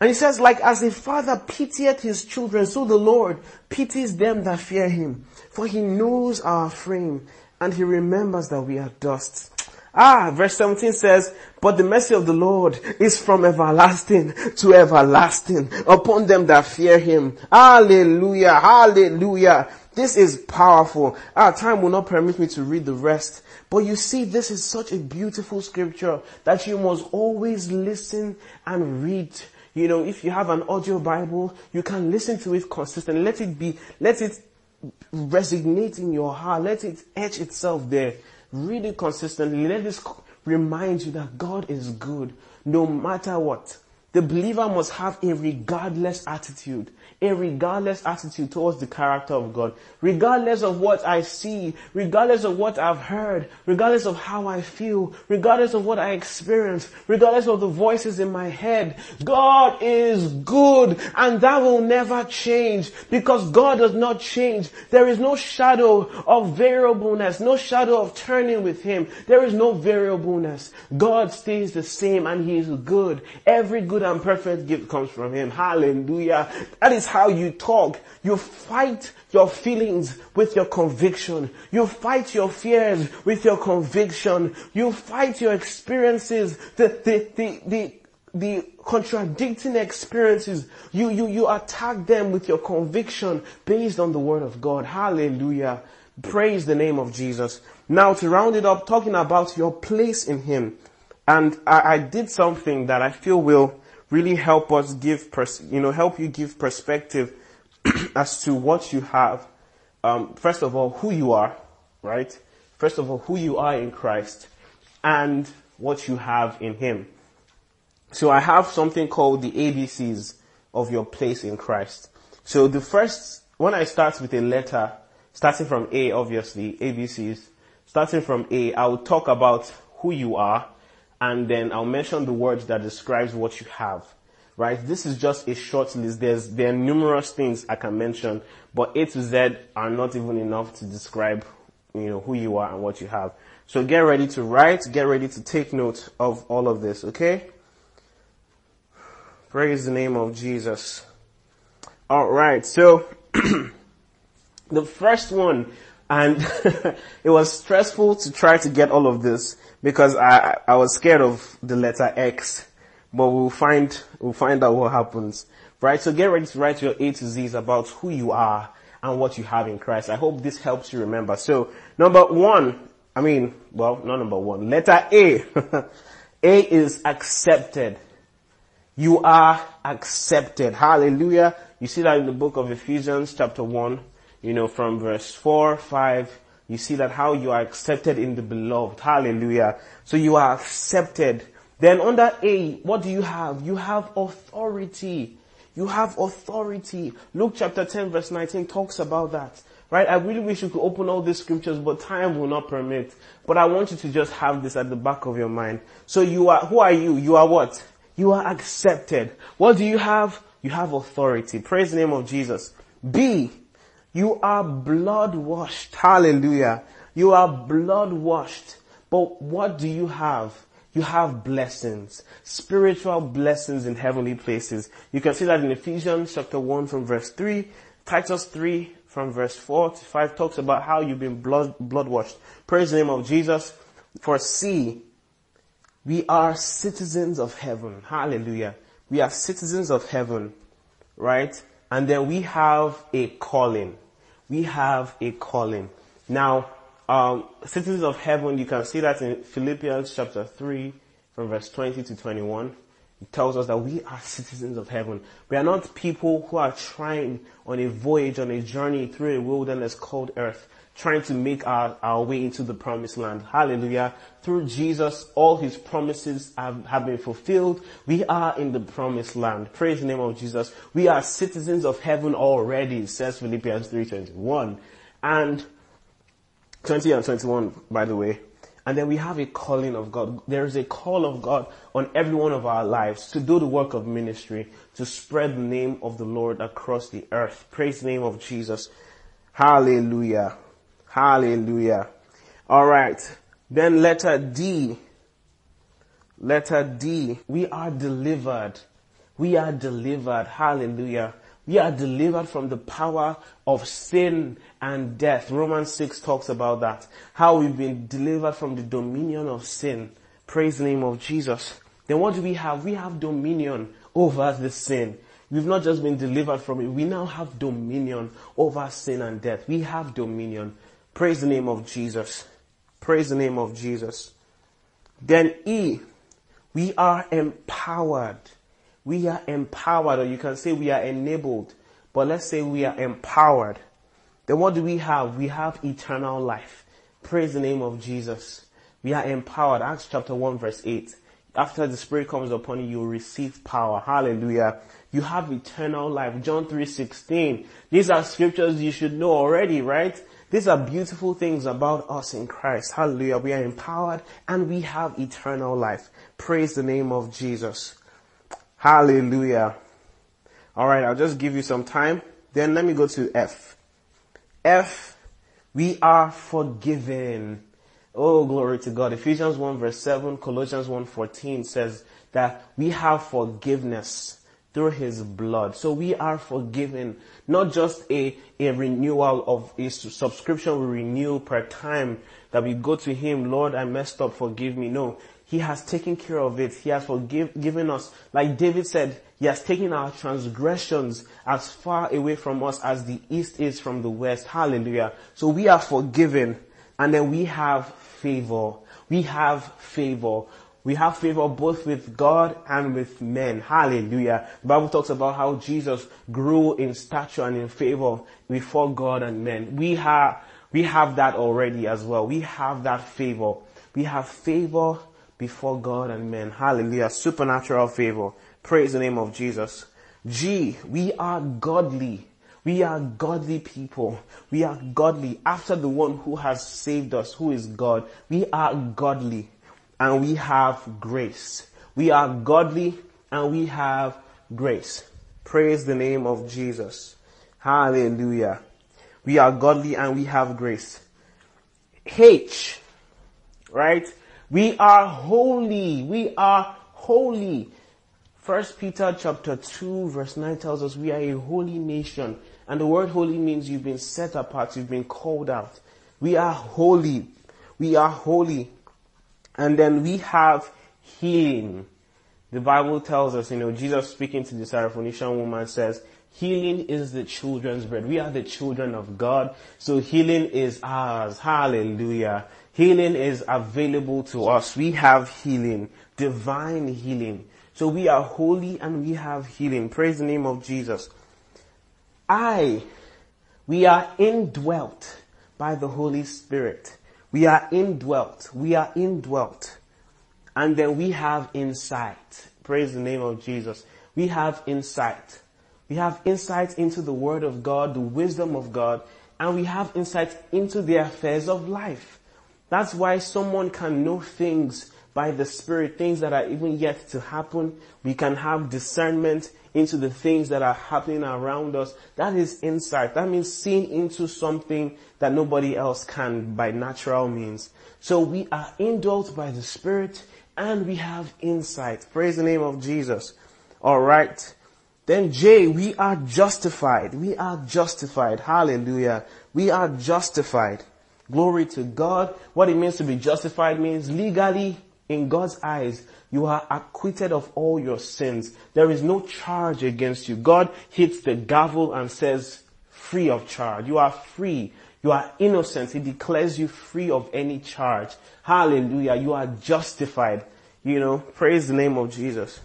And he says, like as a father pitieth his children, so the Lord pities them that fear him. For he knows our frame, and he remembers that we are dust. Ah, verse 17 says, but the mercy of the Lord is from everlasting to everlasting upon them that fear him. Hallelujah, hallelujah. This is powerful. Our time will not permit me to read the rest. But you see, this is such a beautiful scripture that you must always listen and read you know, if you have an audio Bible, you can listen to it consistently. Let it be, let it resonate in your heart. Let it etch itself there. Read it consistently. Let this remind you that God is good no matter what. The believer must have a regardless attitude a regardless attitude towards the character of God. Regardless of what I see, regardless of what I've heard, regardless of how I feel, regardless of what I experience, regardless of the voices in my head, God is good and that will never change because God does not change. There is no shadow of variableness, no shadow of turning with Him. There is no variableness. God stays the same and He is good. Every good and perfect gift comes from Him. Hallelujah. That is how you talk. You fight your feelings with your conviction. You fight your fears with your conviction. You fight your experiences, the, the, the, the, the contradicting experiences. You, you, you attack them with your conviction based on the word of God. Hallelujah. Praise the name of Jesus. Now to round it up, talking about your place in Him. And I, I did something that I feel will really help us give, pers- you know, help you give perspective as to what you have. Um, first of all, who you are, right? First of all, who you are in Christ and what you have in Him. So I have something called the ABCs of your place in Christ. So the first, when I start with a letter, starting from A, obviously, ABCs, starting from A, I will talk about who you are, and then I'll mention the words that describes what you have. Right? This is just a short list. There's, there are numerous things I can mention, but A to Z are not even enough to describe, you know, who you are and what you have. So get ready to write, get ready to take note of all of this, okay? Praise the name of Jesus. Alright, so, the first one, and it was stressful to try to get all of this, because I, I was scared of the letter X, but we'll find, we'll find out what happens. Right? So get ready to write your A to Z's about who you are and what you have in Christ. I hope this helps you remember. So number one, I mean, well, not number one, letter A. A is accepted. You are accepted. Hallelujah. You see that in the book of Ephesians chapter 1, you know, from verse 4, 5, you see that how you are accepted in the beloved. Hallelujah. So you are accepted. Then under A, what do you have? You have authority. You have authority. Luke chapter 10 verse 19 talks about that. Right? I really wish you could open all these scriptures, but time will not permit. But I want you to just have this at the back of your mind. So you are, who are you? You are what? You are accepted. What do you have? You have authority. Praise the name of Jesus. B, you are blood washed. Hallelujah. You are blood washed. But what do you have? You have blessings, spiritual blessings in heavenly places. You can see that in Ephesians chapter 1 from verse 3, Titus 3 from verse 4 to 5 talks about how you've been blood, blood washed. Praise the name of Jesus. For see, we are citizens of heaven. Hallelujah. We are citizens of heaven, right? And then we have a calling. We have a calling. Now, um, citizens of heaven, you can see that in Philippians chapter 3 from verse 20 to 21. It tells us that we are citizens of heaven. We are not people who are trying on a voyage, on a journey through a wilderness called earth, trying to make our, our way into the promised land. Hallelujah. Through Jesus, all his promises have, have been fulfilled. We are in the promised land. Praise the name of Jesus. We are citizens of heaven already, says Philippians 3.21. And 20 and 21, by the way. And then we have a calling of God. There is a call of God on every one of our lives to do the work of ministry, to spread the name of the Lord across the earth. Praise the name of Jesus. Hallelujah. Hallelujah. Alright. Then letter D. Letter D. We are delivered. We are delivered. Hallelujah. We are delivered from the power of sin and death. Romans 6 talks about that. How we've been delivered from the dominion of sin. Praise the name of Jesus. Then what do we have? We have dominion over the sin. We've not just been delivered from it, we now have dominion over sin and death. We have dominion. Praise the name of Jesus. Praise the name of Jesus. Then E, we are empowered we are empowered, or you can say we are enabled, but let's say we are empowered. Then what do we have? We have eternal life. Praise the name of Jesus. We are empowered. Acts chapter 1 verse 8. After the Spirit comes upon you, you receive power. Hallelujah. You have eternal life. John 3.16. These are scriptures you should know already, right? These are beautiful things about us in Christ. Hallelujah. We are empowered and we have eternal life. Praise the name of Jesus. Hallelujah. Alright, I'll just give you some time. Then let me go to F. F, we are forgiven. Oh, glory to God. Ephesians 1 verse 7, Colossians 1 14 says that we have forgiveness through his blood. So we are forgiven. Not just a, a renewal of a subscription we renew per time that we go to him, Lord, I messed up, forgive me. No. He has taken care of it. He has forgiven us. Like David said, He has taken our transgressions as far away from us as the east is from the west. Hallelujah. So we are forgiven and then we have favor. We have favor. We have favor both with God and with men. Hallelujah. The Bible talks about how Jesus grew in stature and in favor before God and men. We have, we have that already as well. We have that favor. We have favor before God and men. Hallelujah. Supernatural favor. Praise the name of Jesus. G, we are godly. We are godly people. We are godly after the one who has saved us, who is God. We are godly and we have grace. We are godly and we have grace. Praise the name of Jesus. Hallelujah. We are godly and we have grace. H, right? We are holy. We are holy. First Peter chapter 2 verse 9 tells us we are a holy nation. And the word holy means you've been set apart, you've been called out. We are holy. We are holy. And then we have healing. The Bible tells us, you know, Jesus speaking to the Syrophoenician woman says, healing is the children's bread. We are the children of God. So healing is ours. Hallelujah. Healing is available to us. We have healing, divine healing. So we are holy and we have healing. Praise the name of Jesus. I, we are indwelt by the Holy Spirit. We are indwelt. We are indwelt. And then we have insight. Praise the name of Jesus. We have insight. We have insight into the Word of God, the wisdom of God, and we have insight into the affairs of life. That's why someone can know things by the Spirit, things that are even yet to happen. We can have discernment into the things that are happening around us. That is insight. That means seeing into something that nobody else can by natural means. So we are indwelt by the Spirit and we have insight. Praise the name of Jesus. Alright. Then J, we are justified. We are justified. Hallelujah. We are justified. Glory to God. What it means to be justified means legally in God's eyes, you are acquitted of all your sins. There is no charge against you. God hits the gavel and says, free of charge. You are free. You are innocent. He declares you free of any charge. Hallelujah. You are justified. You know, praise the name of Jesus.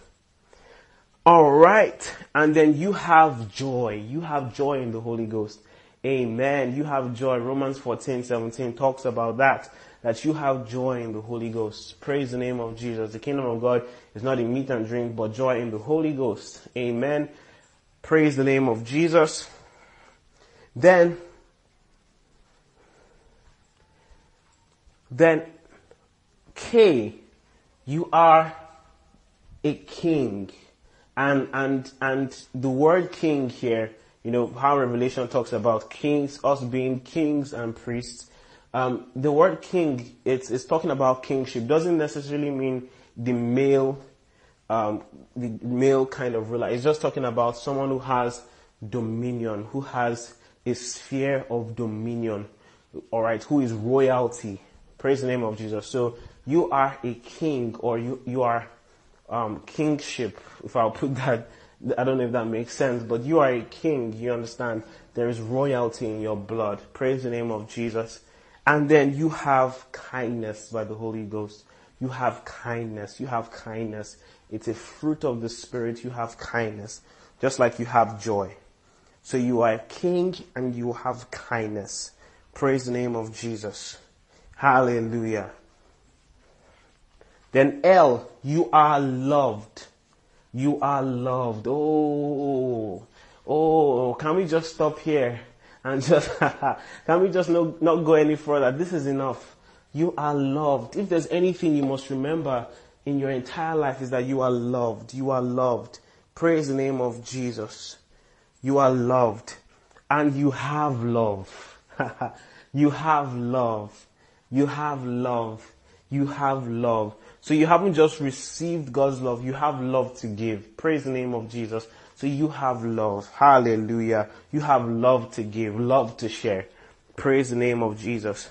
Alright. And then you have joy. You have joy in the Holy Ghost. Amen. You have joy. Romans 14, 17 talks about that. That you have joy in the Holy Ghost. Praise the name of Jesus. The kingdom of God is not in meat and drink, but joy in the Holy Ghost. Amen. Praise the name of Jesus. Then, then K, you are a king. And, and, and the word king here, you know, how Revelation talks about kings, us being kings and priests. Um, the word king, it's, it's talking about kingship. Doesn't necessarily mean the male, um, the male kind of ruler. It's just talking about someone who has dominion, who has a sphere of dominion. Alright, who is royalty. Praise the name of Jesus. So you are a king or you, you are um, kingship, if I'll put that, I don't know if that makes sense, but you are a king, you understand? There is royalty in your blood. Praise the name of Jesus. And then you have kindness by the Holy Ghost. You have kindness. You have kindness. It's a fruit of the Spirit. You have kindness. Just like you have joy. So you are a king and you have kindness. Praise the name of Jesus. Hallelujah. Then L, you are loved. You are loved. Oh, oh, can we just stop here and just, can we just no, not go any further? This is enough. You are loved. If there's anything you must remember in your entire life is that you are loved. You are loved. Praise the name of Jesus. You are loved and you have love. you have love. You have love. You have love. So you haven't just received God's love, you have love to give. Praise the name of Jesus. So you have love. Hallelujah. You have love to give, love to share. Praise the name of Jesus.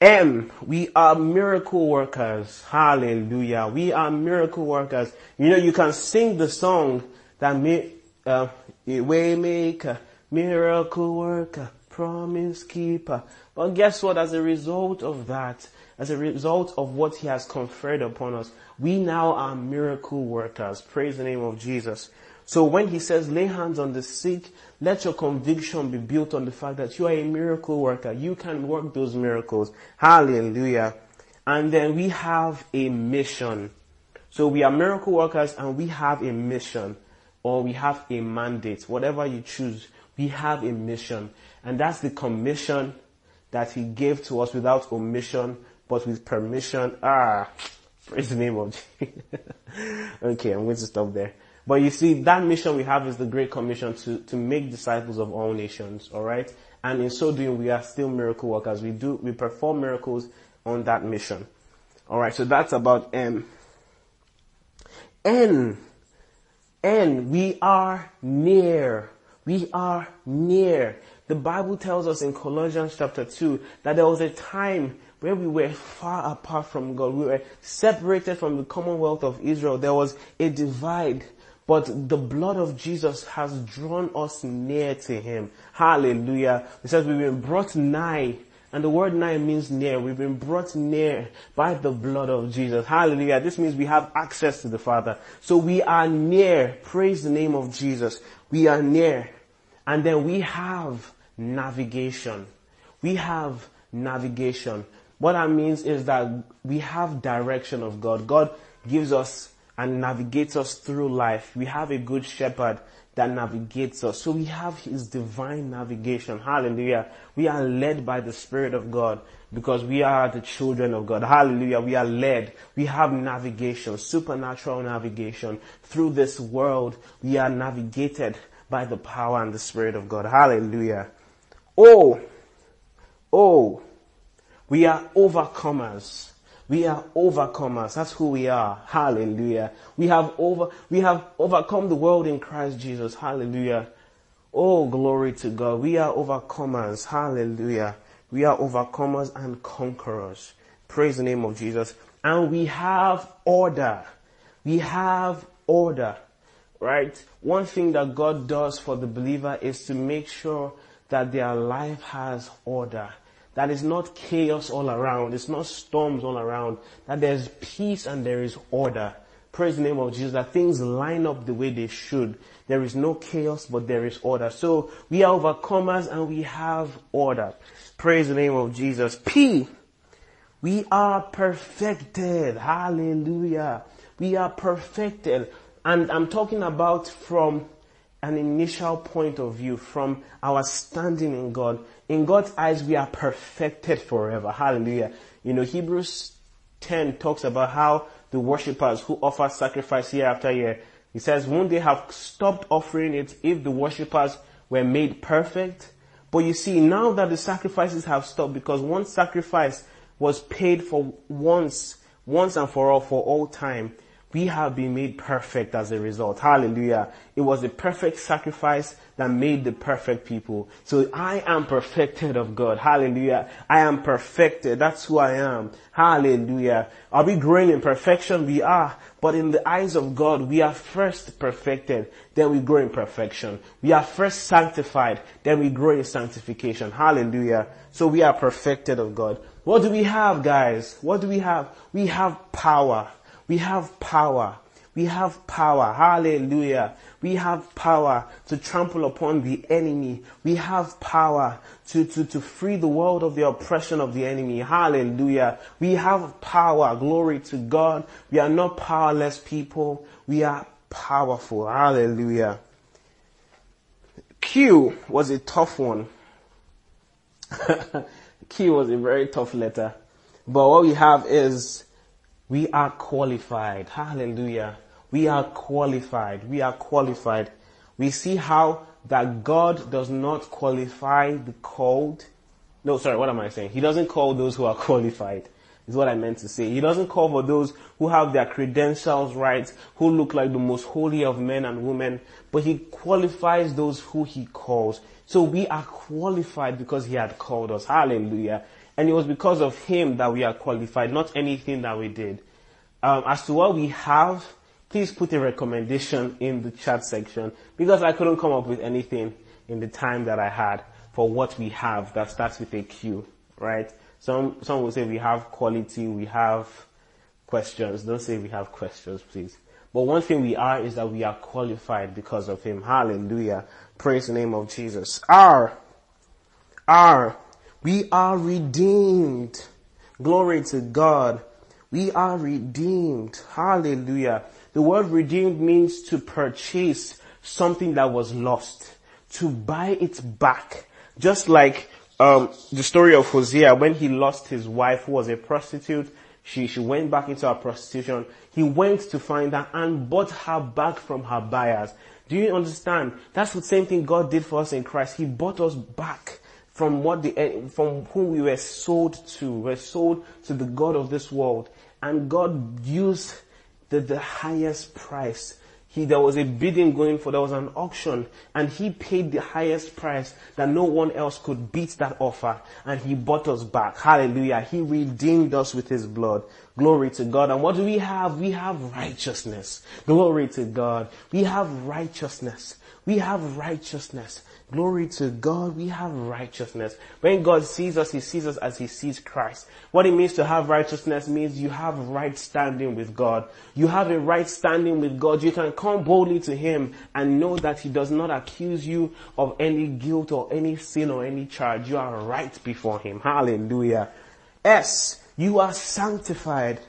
M, we are miracle workers. Hallelujah. We are miracle workers. You know, you can sing the song that may, uh, waymaker, miracle worker, promise keeper. But guess what? As a result of that, as a result of what he has conferred upon us, we now are miracle workers. Praise the name of Jesus. So when he says lay hands on the sick, let your conviction be built on the fact that you are a miracle worker. You can work those miracles. Hallelujah. And then we have a mission. So we are miracle workers and we have a mission or we have a mandate. Whatever you choose, we have a mission. And that's the commission that he gave to us without omission but with permission. Ah, praise the name of Jesus. okay, I'm going to stop there. But you see, that mission we have is the Great Commission to, to make disciples of all nations, alright? And in so doing, we are still miracle workers. We do, we perform miracles on that mission. Alright, so that's about M. N. N. We are near. We are near. The Bible tells us in Colossians chapter 2 that there was a time where we were far apart from God. We were separated from the commonwealth of Israel. There was a divide. But the blood of Jesus has drawn us near to Him. Hallelujah. It says we've been brought nigh and the word nigh means near. We've been brought near by the blood of Jesus. Hallelujah. This means we have access to the Father. So we are near. Praise the name of Jesus. We are near. And then we have navigation. We have navigation. What that means is that we have direction of God. God gives us and navigates us through life. We have a good shepherd that navigates us. So we have his divine navigation. Hallelujah. We are led by the Spirit of God because we are the children of God. Hallelujah. We are led. We have navigation, supernatural navigation through this world. We are navigated by the power and the Spirit of God. Hallelujah. Oh, oh, we are overcomers. We are overcomers. That's who we are. Hallelujah. We have over, we have overcome the world in Christ Jesus. Hallelujah. Oh, glory to God. We are overcomers. Hallelujah. We are overcomers and conquerors. Praise the name of Jesus. And we have order. We have order. Right? One thing that God does for the believer is to make sure that their life has order that is not chaos all around. It's not storms all around. That there's peace and there is order. Praise the name of Jesus. That things line up the way they should. There is no chaos, but there is order. So we are overcomers and we have order. Praise the name of Jesus. P. We are perfected. Hallelujah. We are perfected. And I'm talking about from an initial point of view, from our standing in God. In God's eyes, we are perfected forever. Hallelujah. You know, Hebrews 10 talks about how the worshippers who offer sacrifice year after year, he says, won't they have stopped offering it if the worshippers were made perfect? But you see, now that the sacrifices have stopped, because one sacrifice was paid for once, once and for all, for all time, we have been made perfect as a result. Hallelujah. It was the perfect sacrifice that made the perfect people. So I am perfected of God. Hallelujah. I am perfected. That's who I am. Hallelujah. Are we growing in perfection? We are. But in the eyes of God, we are first perfected, then we grow in perfection. We are first sanctified, then we grow in sanctification. Hallelujah. So we are perfected of God. What do we have, guys? What do we have? We have power. We have power. We have power. Hallelujah. We have power to trample upon the enemy. We have power to, to, to free the world of the oppression of the enemy. Hallelujah. We have power. Glory to God. We are not powerless people. We are powerful. Hallelujah. Q was a tough one. Q was a very tough letter. But what we have is we are qualified. Hallelujah. We are qualified. We are qualified. We see how that God does not qualify the called. No, sorry, what am I saying? He doesn't call those who are qualified. Is what I meant to say. He doesn't call for those who have their credentials right, who look like the most holy of men and women, but he qualifies those who he calls. So we are qualified because he had called us. Hallelujah. And it was because of him that we are qualified, not anything that we did. Um, as to what we have, please put a recommendation in the chat section because I couldn't come up with anything in the time that I had for what we have that starts with a Q, right? Some, some will say we have quality, we have questions. Don't say we have questions, please. But one thing we are is that we are qualified because of Him. Hallelujah. Praise the name of Jesus. R. R. We are redeemed. Glory to God. We are redeemed. Hallelujah. The word redeemed means to purchase something that was lost, to buy it back. Just like um, the story of Hosea when he lost his wife who was a prostitute. She, she went back into her prostitution. He went to find her and bought her back from her buyers. Do you understand? That's the same thing God did for us in Christ. He bought us back from what the, eh, from whom we were sold to. We were sold to the God of this world. And God used the, the highest price. He, there was a bidding going for, there was an auction, and he paid the highest price that no one else could beat that offer, and he bought us back. Hallelujah. He redeemed us with his blood. Glory to God. And what do we have? We have righteousness. Glory to God. We have righteousness. We have righteousness. Glory to God, we have righteousness. When God sees us, He sees us as He sees Christ. What it means to have righteousness means you have right standing with God. You have a right standing with God. You can come boldly to Him and know that He does not accuse you of any guilt or any sin or any charge. You are right before Him. Hallelujah. S, you are sanctified.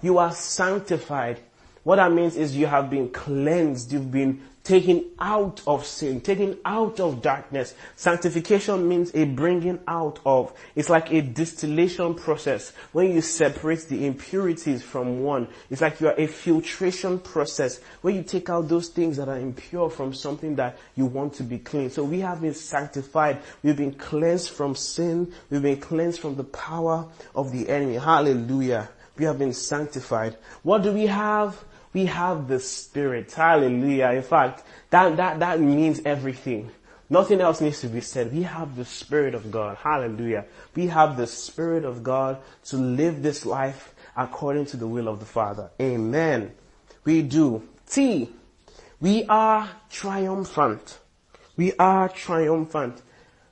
You are sanctified. What that means is you have been cleansed. You've been taken out of sin, taken out of darkness. Sanctification means a bringing out of. It's like a distillation process. When you separate the impurities from one, it's like you are a filtration process where you take out those things that are impure from something that you want to be clean. So we have been sanctified. We've been cleansed from sin. We've been cleansed from the power of the enemy. Hallelujah. We have been sanctified. What do we have? We have the Spirit. Hallelujah. In fact, that, that, that means everything. Nothing else needs to be said. We have the Spirit of God. Hallelujah. We have the Spirit of God to live this life according to the will of the Father. Amen. We do. T. We are triumphant. We are triumphant.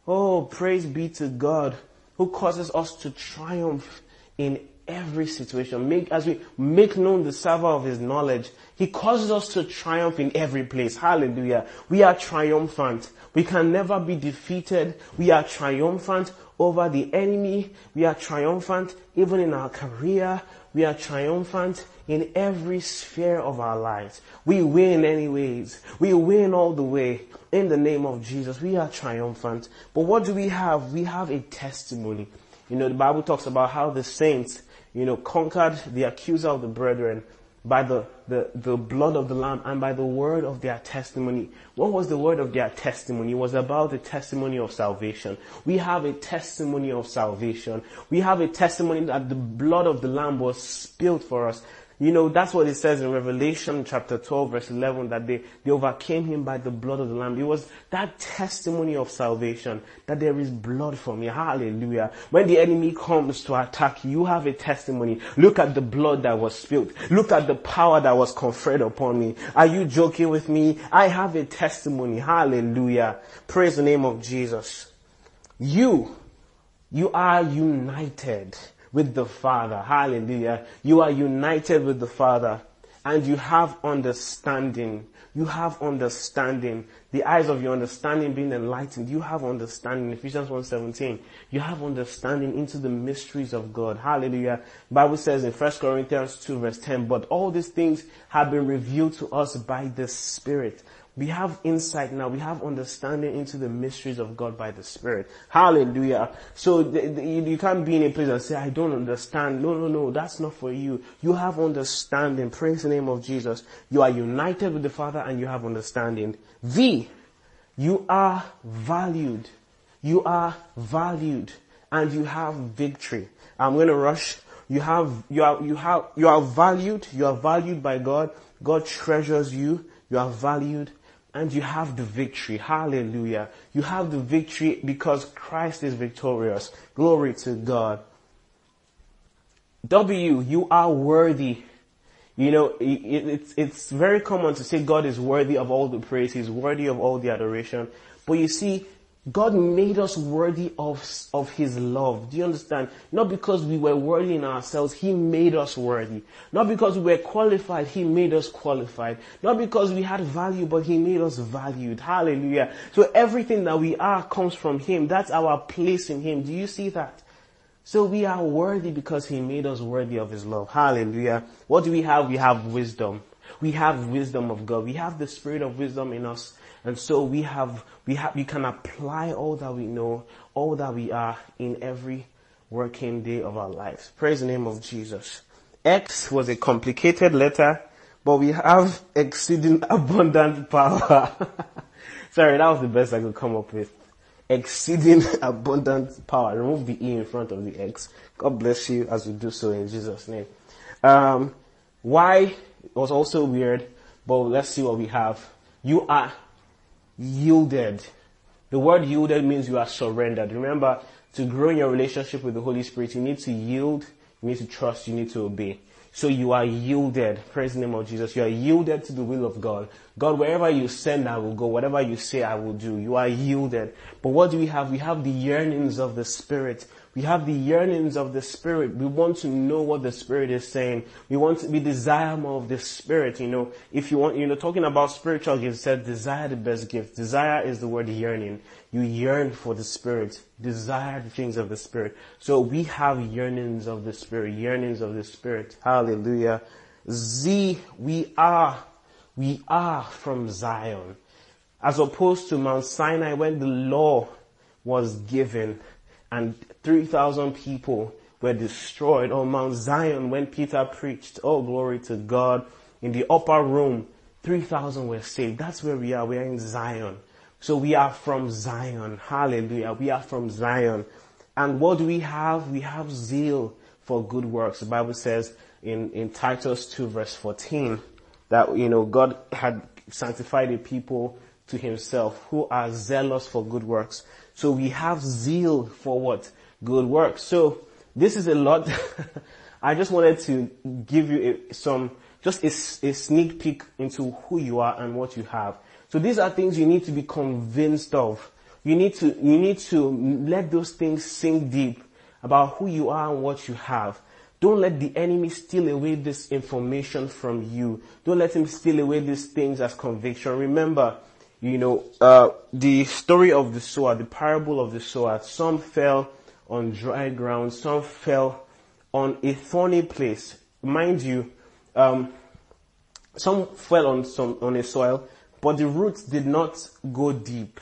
Oh, praise be to God. who causes us to triumph in every situation. Make, as we make known the savor of His knowledge, He causes us to triumph in every place. Hallelujah. We are triumphant. We can never be defeated. We are triumphant over the enemy. We are triumphant even in our career. We are triumphant in every sphere of our lives. We win anyways. We win all the way in the name of Jesus. We are triumphant. But what do we have? We have a testimony. You know, the Bible talks about how the saints, you know, conquered the accuser of the brethren by the, the, the blood of the Lamb and by the word of their testimony. What was the word of their testimony? It was about the testimony of salvation. We have a testimony of salvation. We have a testimony that the blood of the Lamb was spilled for us. You know, that's what it says in Revelation chapter 12 verse 11 that they, they overcame him by the blood of the Lamb. It was that testimony of salvation that there is blood for me. Hallelujah. When the enemy comes to attack you, you have a testimony. Look at the blood that was spilled. Look at the power that was conferred upon me. Are you joking with me? I have a testimony. Hallelujah. Praise the name of Jesus. You, you are united with the Father. Hallelujah. You are united with the Father and you have understanding. You have understanding. The eyes of your understanding being enlightened. You have understanding. Ephesians 1.17. You have understanding into the mysteries of God. Hallelujah. Bible says in 1 Corinthians 2 verse 10, but all these things have been revealed to us by the Spirit. We have insight now. We have understanding into the mysteries of God by the Spirit. Hallelujah. So the, the, you can't be in a place and say, I don't understand. No, no, no. That's not for you. You have understanding. Praise the name of Jesus. You are united with the Father and you have understanding. V. You are valued. You are valued and you have victory. I'm going to rush. You have, you are, you have, you are valued. You are valued by God. God treasures you. You are valued and you have the victory. Hallelujah. You have the victory because Christ is victorious. Glory to God. W, you are worthy. You know, it's, it's very common to say God is worthy of all the praise. He's worthy of all the adoration. But you see, God made us worthy of, of His love. Do you understand? Not because we were worthy in ourselves, He made us worthy. Not because we were qualified, He made us qualified. Not because we had value, but He made us valued. Hallelujah. So everything that we are comes from Him. That's our place in Him. Do you see that? So we are worthy because He made us worthy of His love. Hallelujah. What do we have? We have wisdom. We have wisdom of God. We have the spirit of wisdom in us. And so we have, we have, we can apply all that we know, all that we are in every working day of our lives. Praise the name of Jesus. X was a complicated letter, but we have exceeding abundant power. Sorry, that was the best I could come up with. Exceeding abundant power. Remove the E in front of the X. God bless you as we do so in Jesus' name. Um, y was also weird, but let's see what we have. You are yielded. The word yielded means you are surrendered. Remember, to grow in your relationship with the Holy Spirit, you need to yield, you need to trust, you need to obey. So you are yielded. Praise the name of Jesus. You are yielded to the will of God. God, wherever you send, I will go. Whatever you say, I will do. You are yielded. But what do we have? We have the yearnings of the Spirit. We have the yearnings of the Spirit. We want to know what the Spirit is saying. We want to, we desire more of the Spirit, you know. If you want, you know, talking about spiritual gifts, said desire the best gift. Desire is the word yearning. You yearn for the Spirit. Desire the things of the Spirit. So we have yearnings of the Spirit, yearnings of the Spirit. Hallelujah. Z, we are, we are from Zion. As opposed to Mount Sinai when the law was given and 3,000 people were destroyed on Mount Zion when Peter preached. Oh, glory to God. In the upper room, 3,000 were saved. That's where we are. We are in Zion. So we are from Zion. Hallelujah. We are from Zion. And what do we have? We have zeal for good works. The Bible says in, in Titus 2 verse 14 that, you know, God had sanctified a people to himself who are zealous for good works. So we have zeal for what? Good works. So this is a lot. I just wanted to give you a, some, just a, a sneak peek into who you are and what you have. So these are things you need to be convinced of You need to, you need to let those things sink deep about who you are and what you have. Don't let the enemy steal away this information from you. Don't let him steal away these things as conviction. Remember, you know, uh, the story of the sower, the parable of the sower. Some fell on dry ground, some fell on a thorny place. Mind you, um, some fell on some on a soil, but the roots did not go deep,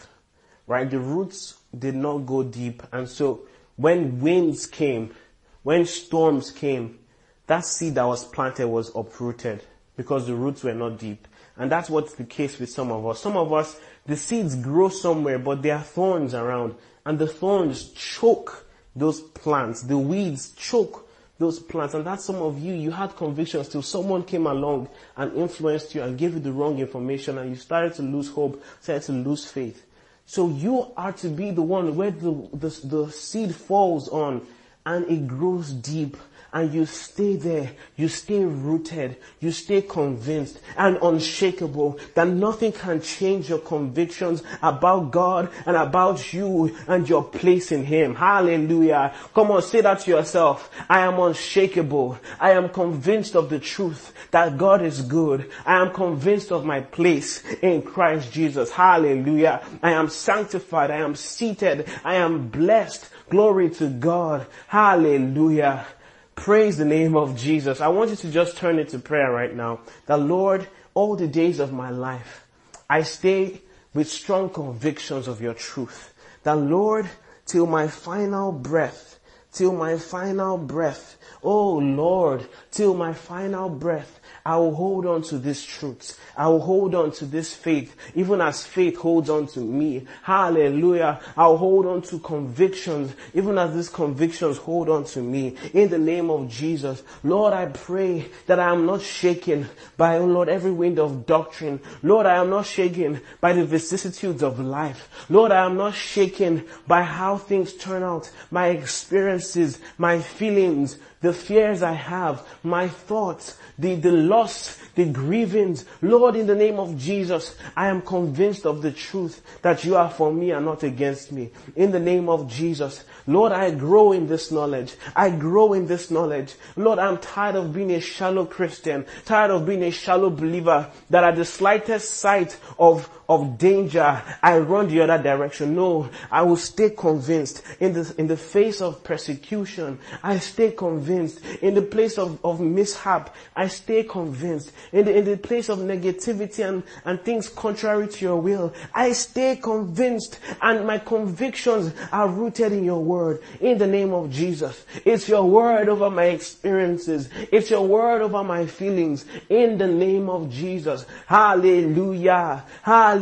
right? The roots did not go deep, and so when winds came, when storms came, that seed that was planted was uprooted because the roots were not deep. And that's what's the case with some of us. Some of us, the seeds grow somewhere, but there are thorns around, and the thorns choke those plants. The weeds choke those plants. And that's some of you, you had convictions till someone came along and influenced you and gave you the wrong information and you started to lose hope, started to lose faith. So you are to be the one where the, the, the seed falls on and it grows deep and you stay there, you stay rooted, you stay convinced and unshakable that nothing can change your convictions about God and about you and your place in Him. Hallelujah. Come on, say that to yourself. I am unshakable. I am convinced of the truth that God is good. I am convinced of my place in Christ Jesus. Hallelujah. I am sanctified. I am seated. I am blessed. Glory to God. Hallelujah. Praise the name of Jesus. I want you to just turn into prayer right now. The Lord, all the days of my life, I stay with strong convictions of your truth. The Lord, till my final breath, till my final breath, oh Lord, till my final breath, I will hold on to this truth. I will hold on to this faith, even as faith holds on to me. Hallelujah. I'll hold on to convictions, even as these convictions hold on to me. In the name of Jesus. Lord, I pray that I am not shaken by, oh Lord, every wind of doctrine. Lord, I am not shaken by the vicissitudes of life. Lord, I am not shaken by how things turn out, my experiences, my feelings, the fears I have, my thoughts, the, the loss, the grievings. Lord, in the name of Jesus, I am convinced of the truth that you are for me and not against me. In the name of Jesus, Lord, I grow in this knowledge. I grow in this knowledge. Lord, I'm tired of being a shallow Christian, tired of being a shallow believer that at the slightest sight of, of danger, I run the other direction. No, I will stay convinced in the, in the face of persecution. I stay convinced in the place of, of mishap. I stay convinced in the, in the place of negativity and, and things contrary to your will. I stay convinced and my convictions are rooted in your word in the name of Jesus. It's your word over my experiences. It's your word over my feelings in the name of Jesus. Hallelujah. Hallelujah.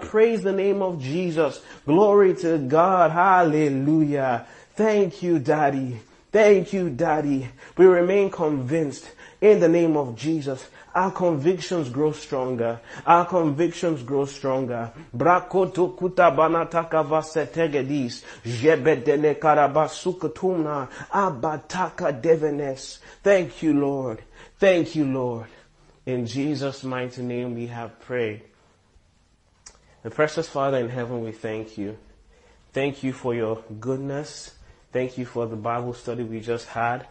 Praise the name of Jesus. Glory to God. Hallelujah. Thank you, Daddy. Thank you, Daddy. We remain convinced in the name of Jesus our convictions grow stronger. Our convictions grow stronger. Brakoto kuta banataka vasetegedis. Jebedene. Abataka devenes. Thank you, Lord. Thank you, Lord. In Jesus' mighty name we have prayed. The precious Father in heaven, we thank you. Thank you for your goodness. Thank you for the Bible study we just had.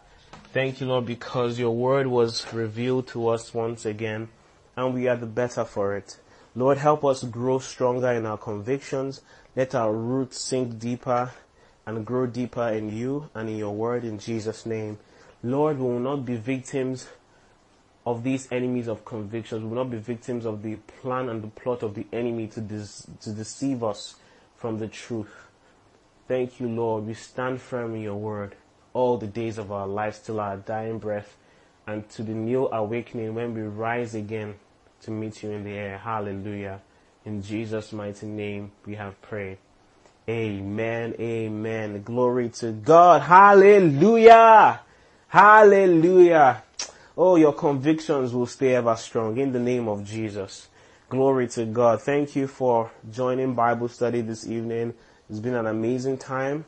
Thank you, Lord, because your word was revealed to us once again, and we are the better for it. Lord, help us grow stronger in our convictions. Let our roots sink deeper and grow deeper in you and in your word in Jesus' name. Lord, we will not be victims of these enemies of convictions. We will not be victims of the plan and the plot of the enemy to, to deceive us from the truth. Thank you, Lord. We stand firm in your word all the days of our lives till our dying breath and to the new awakening when we rise again to meet you in the air. Hallelujah. In Jesus' mighty name we have prayed. Amen. Amen. Glory to God. Hallelujah. Hallelujah. Oh, your convictions will stay ever strong in the name of Jesus. Glory to God. Thank you for joining Bible study this evening. It's been an amazing time.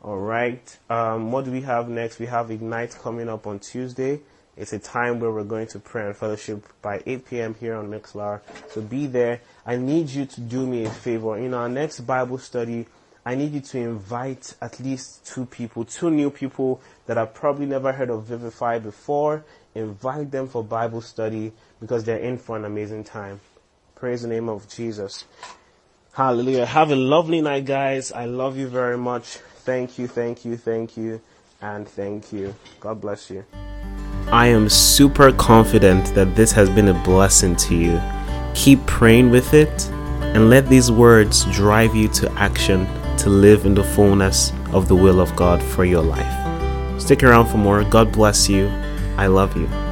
All right. Um, what do we have next? We have Ignite coming up on Tuesday. It's a time where we're going to pray and fellowship by 8 p.m. here on Mixlr. So be there. I need you to do me a favor. In our next Bible study, I need you to invite at least two people, two new people that have probably never heard of Vivify before. Invite them for Bible study because they're in for an amazing time. Praise the name of Jesus. Hallelujah. Have a lovely night, guys. I love you very much. Thank you, thank you, thank you, and thank you. God bless you. I am super confident that this has been a blessing to you. Keep praying with it and let these words drive you to action to live in the fullness of the will of God for your life. Stick around for more. God bless you. I love you.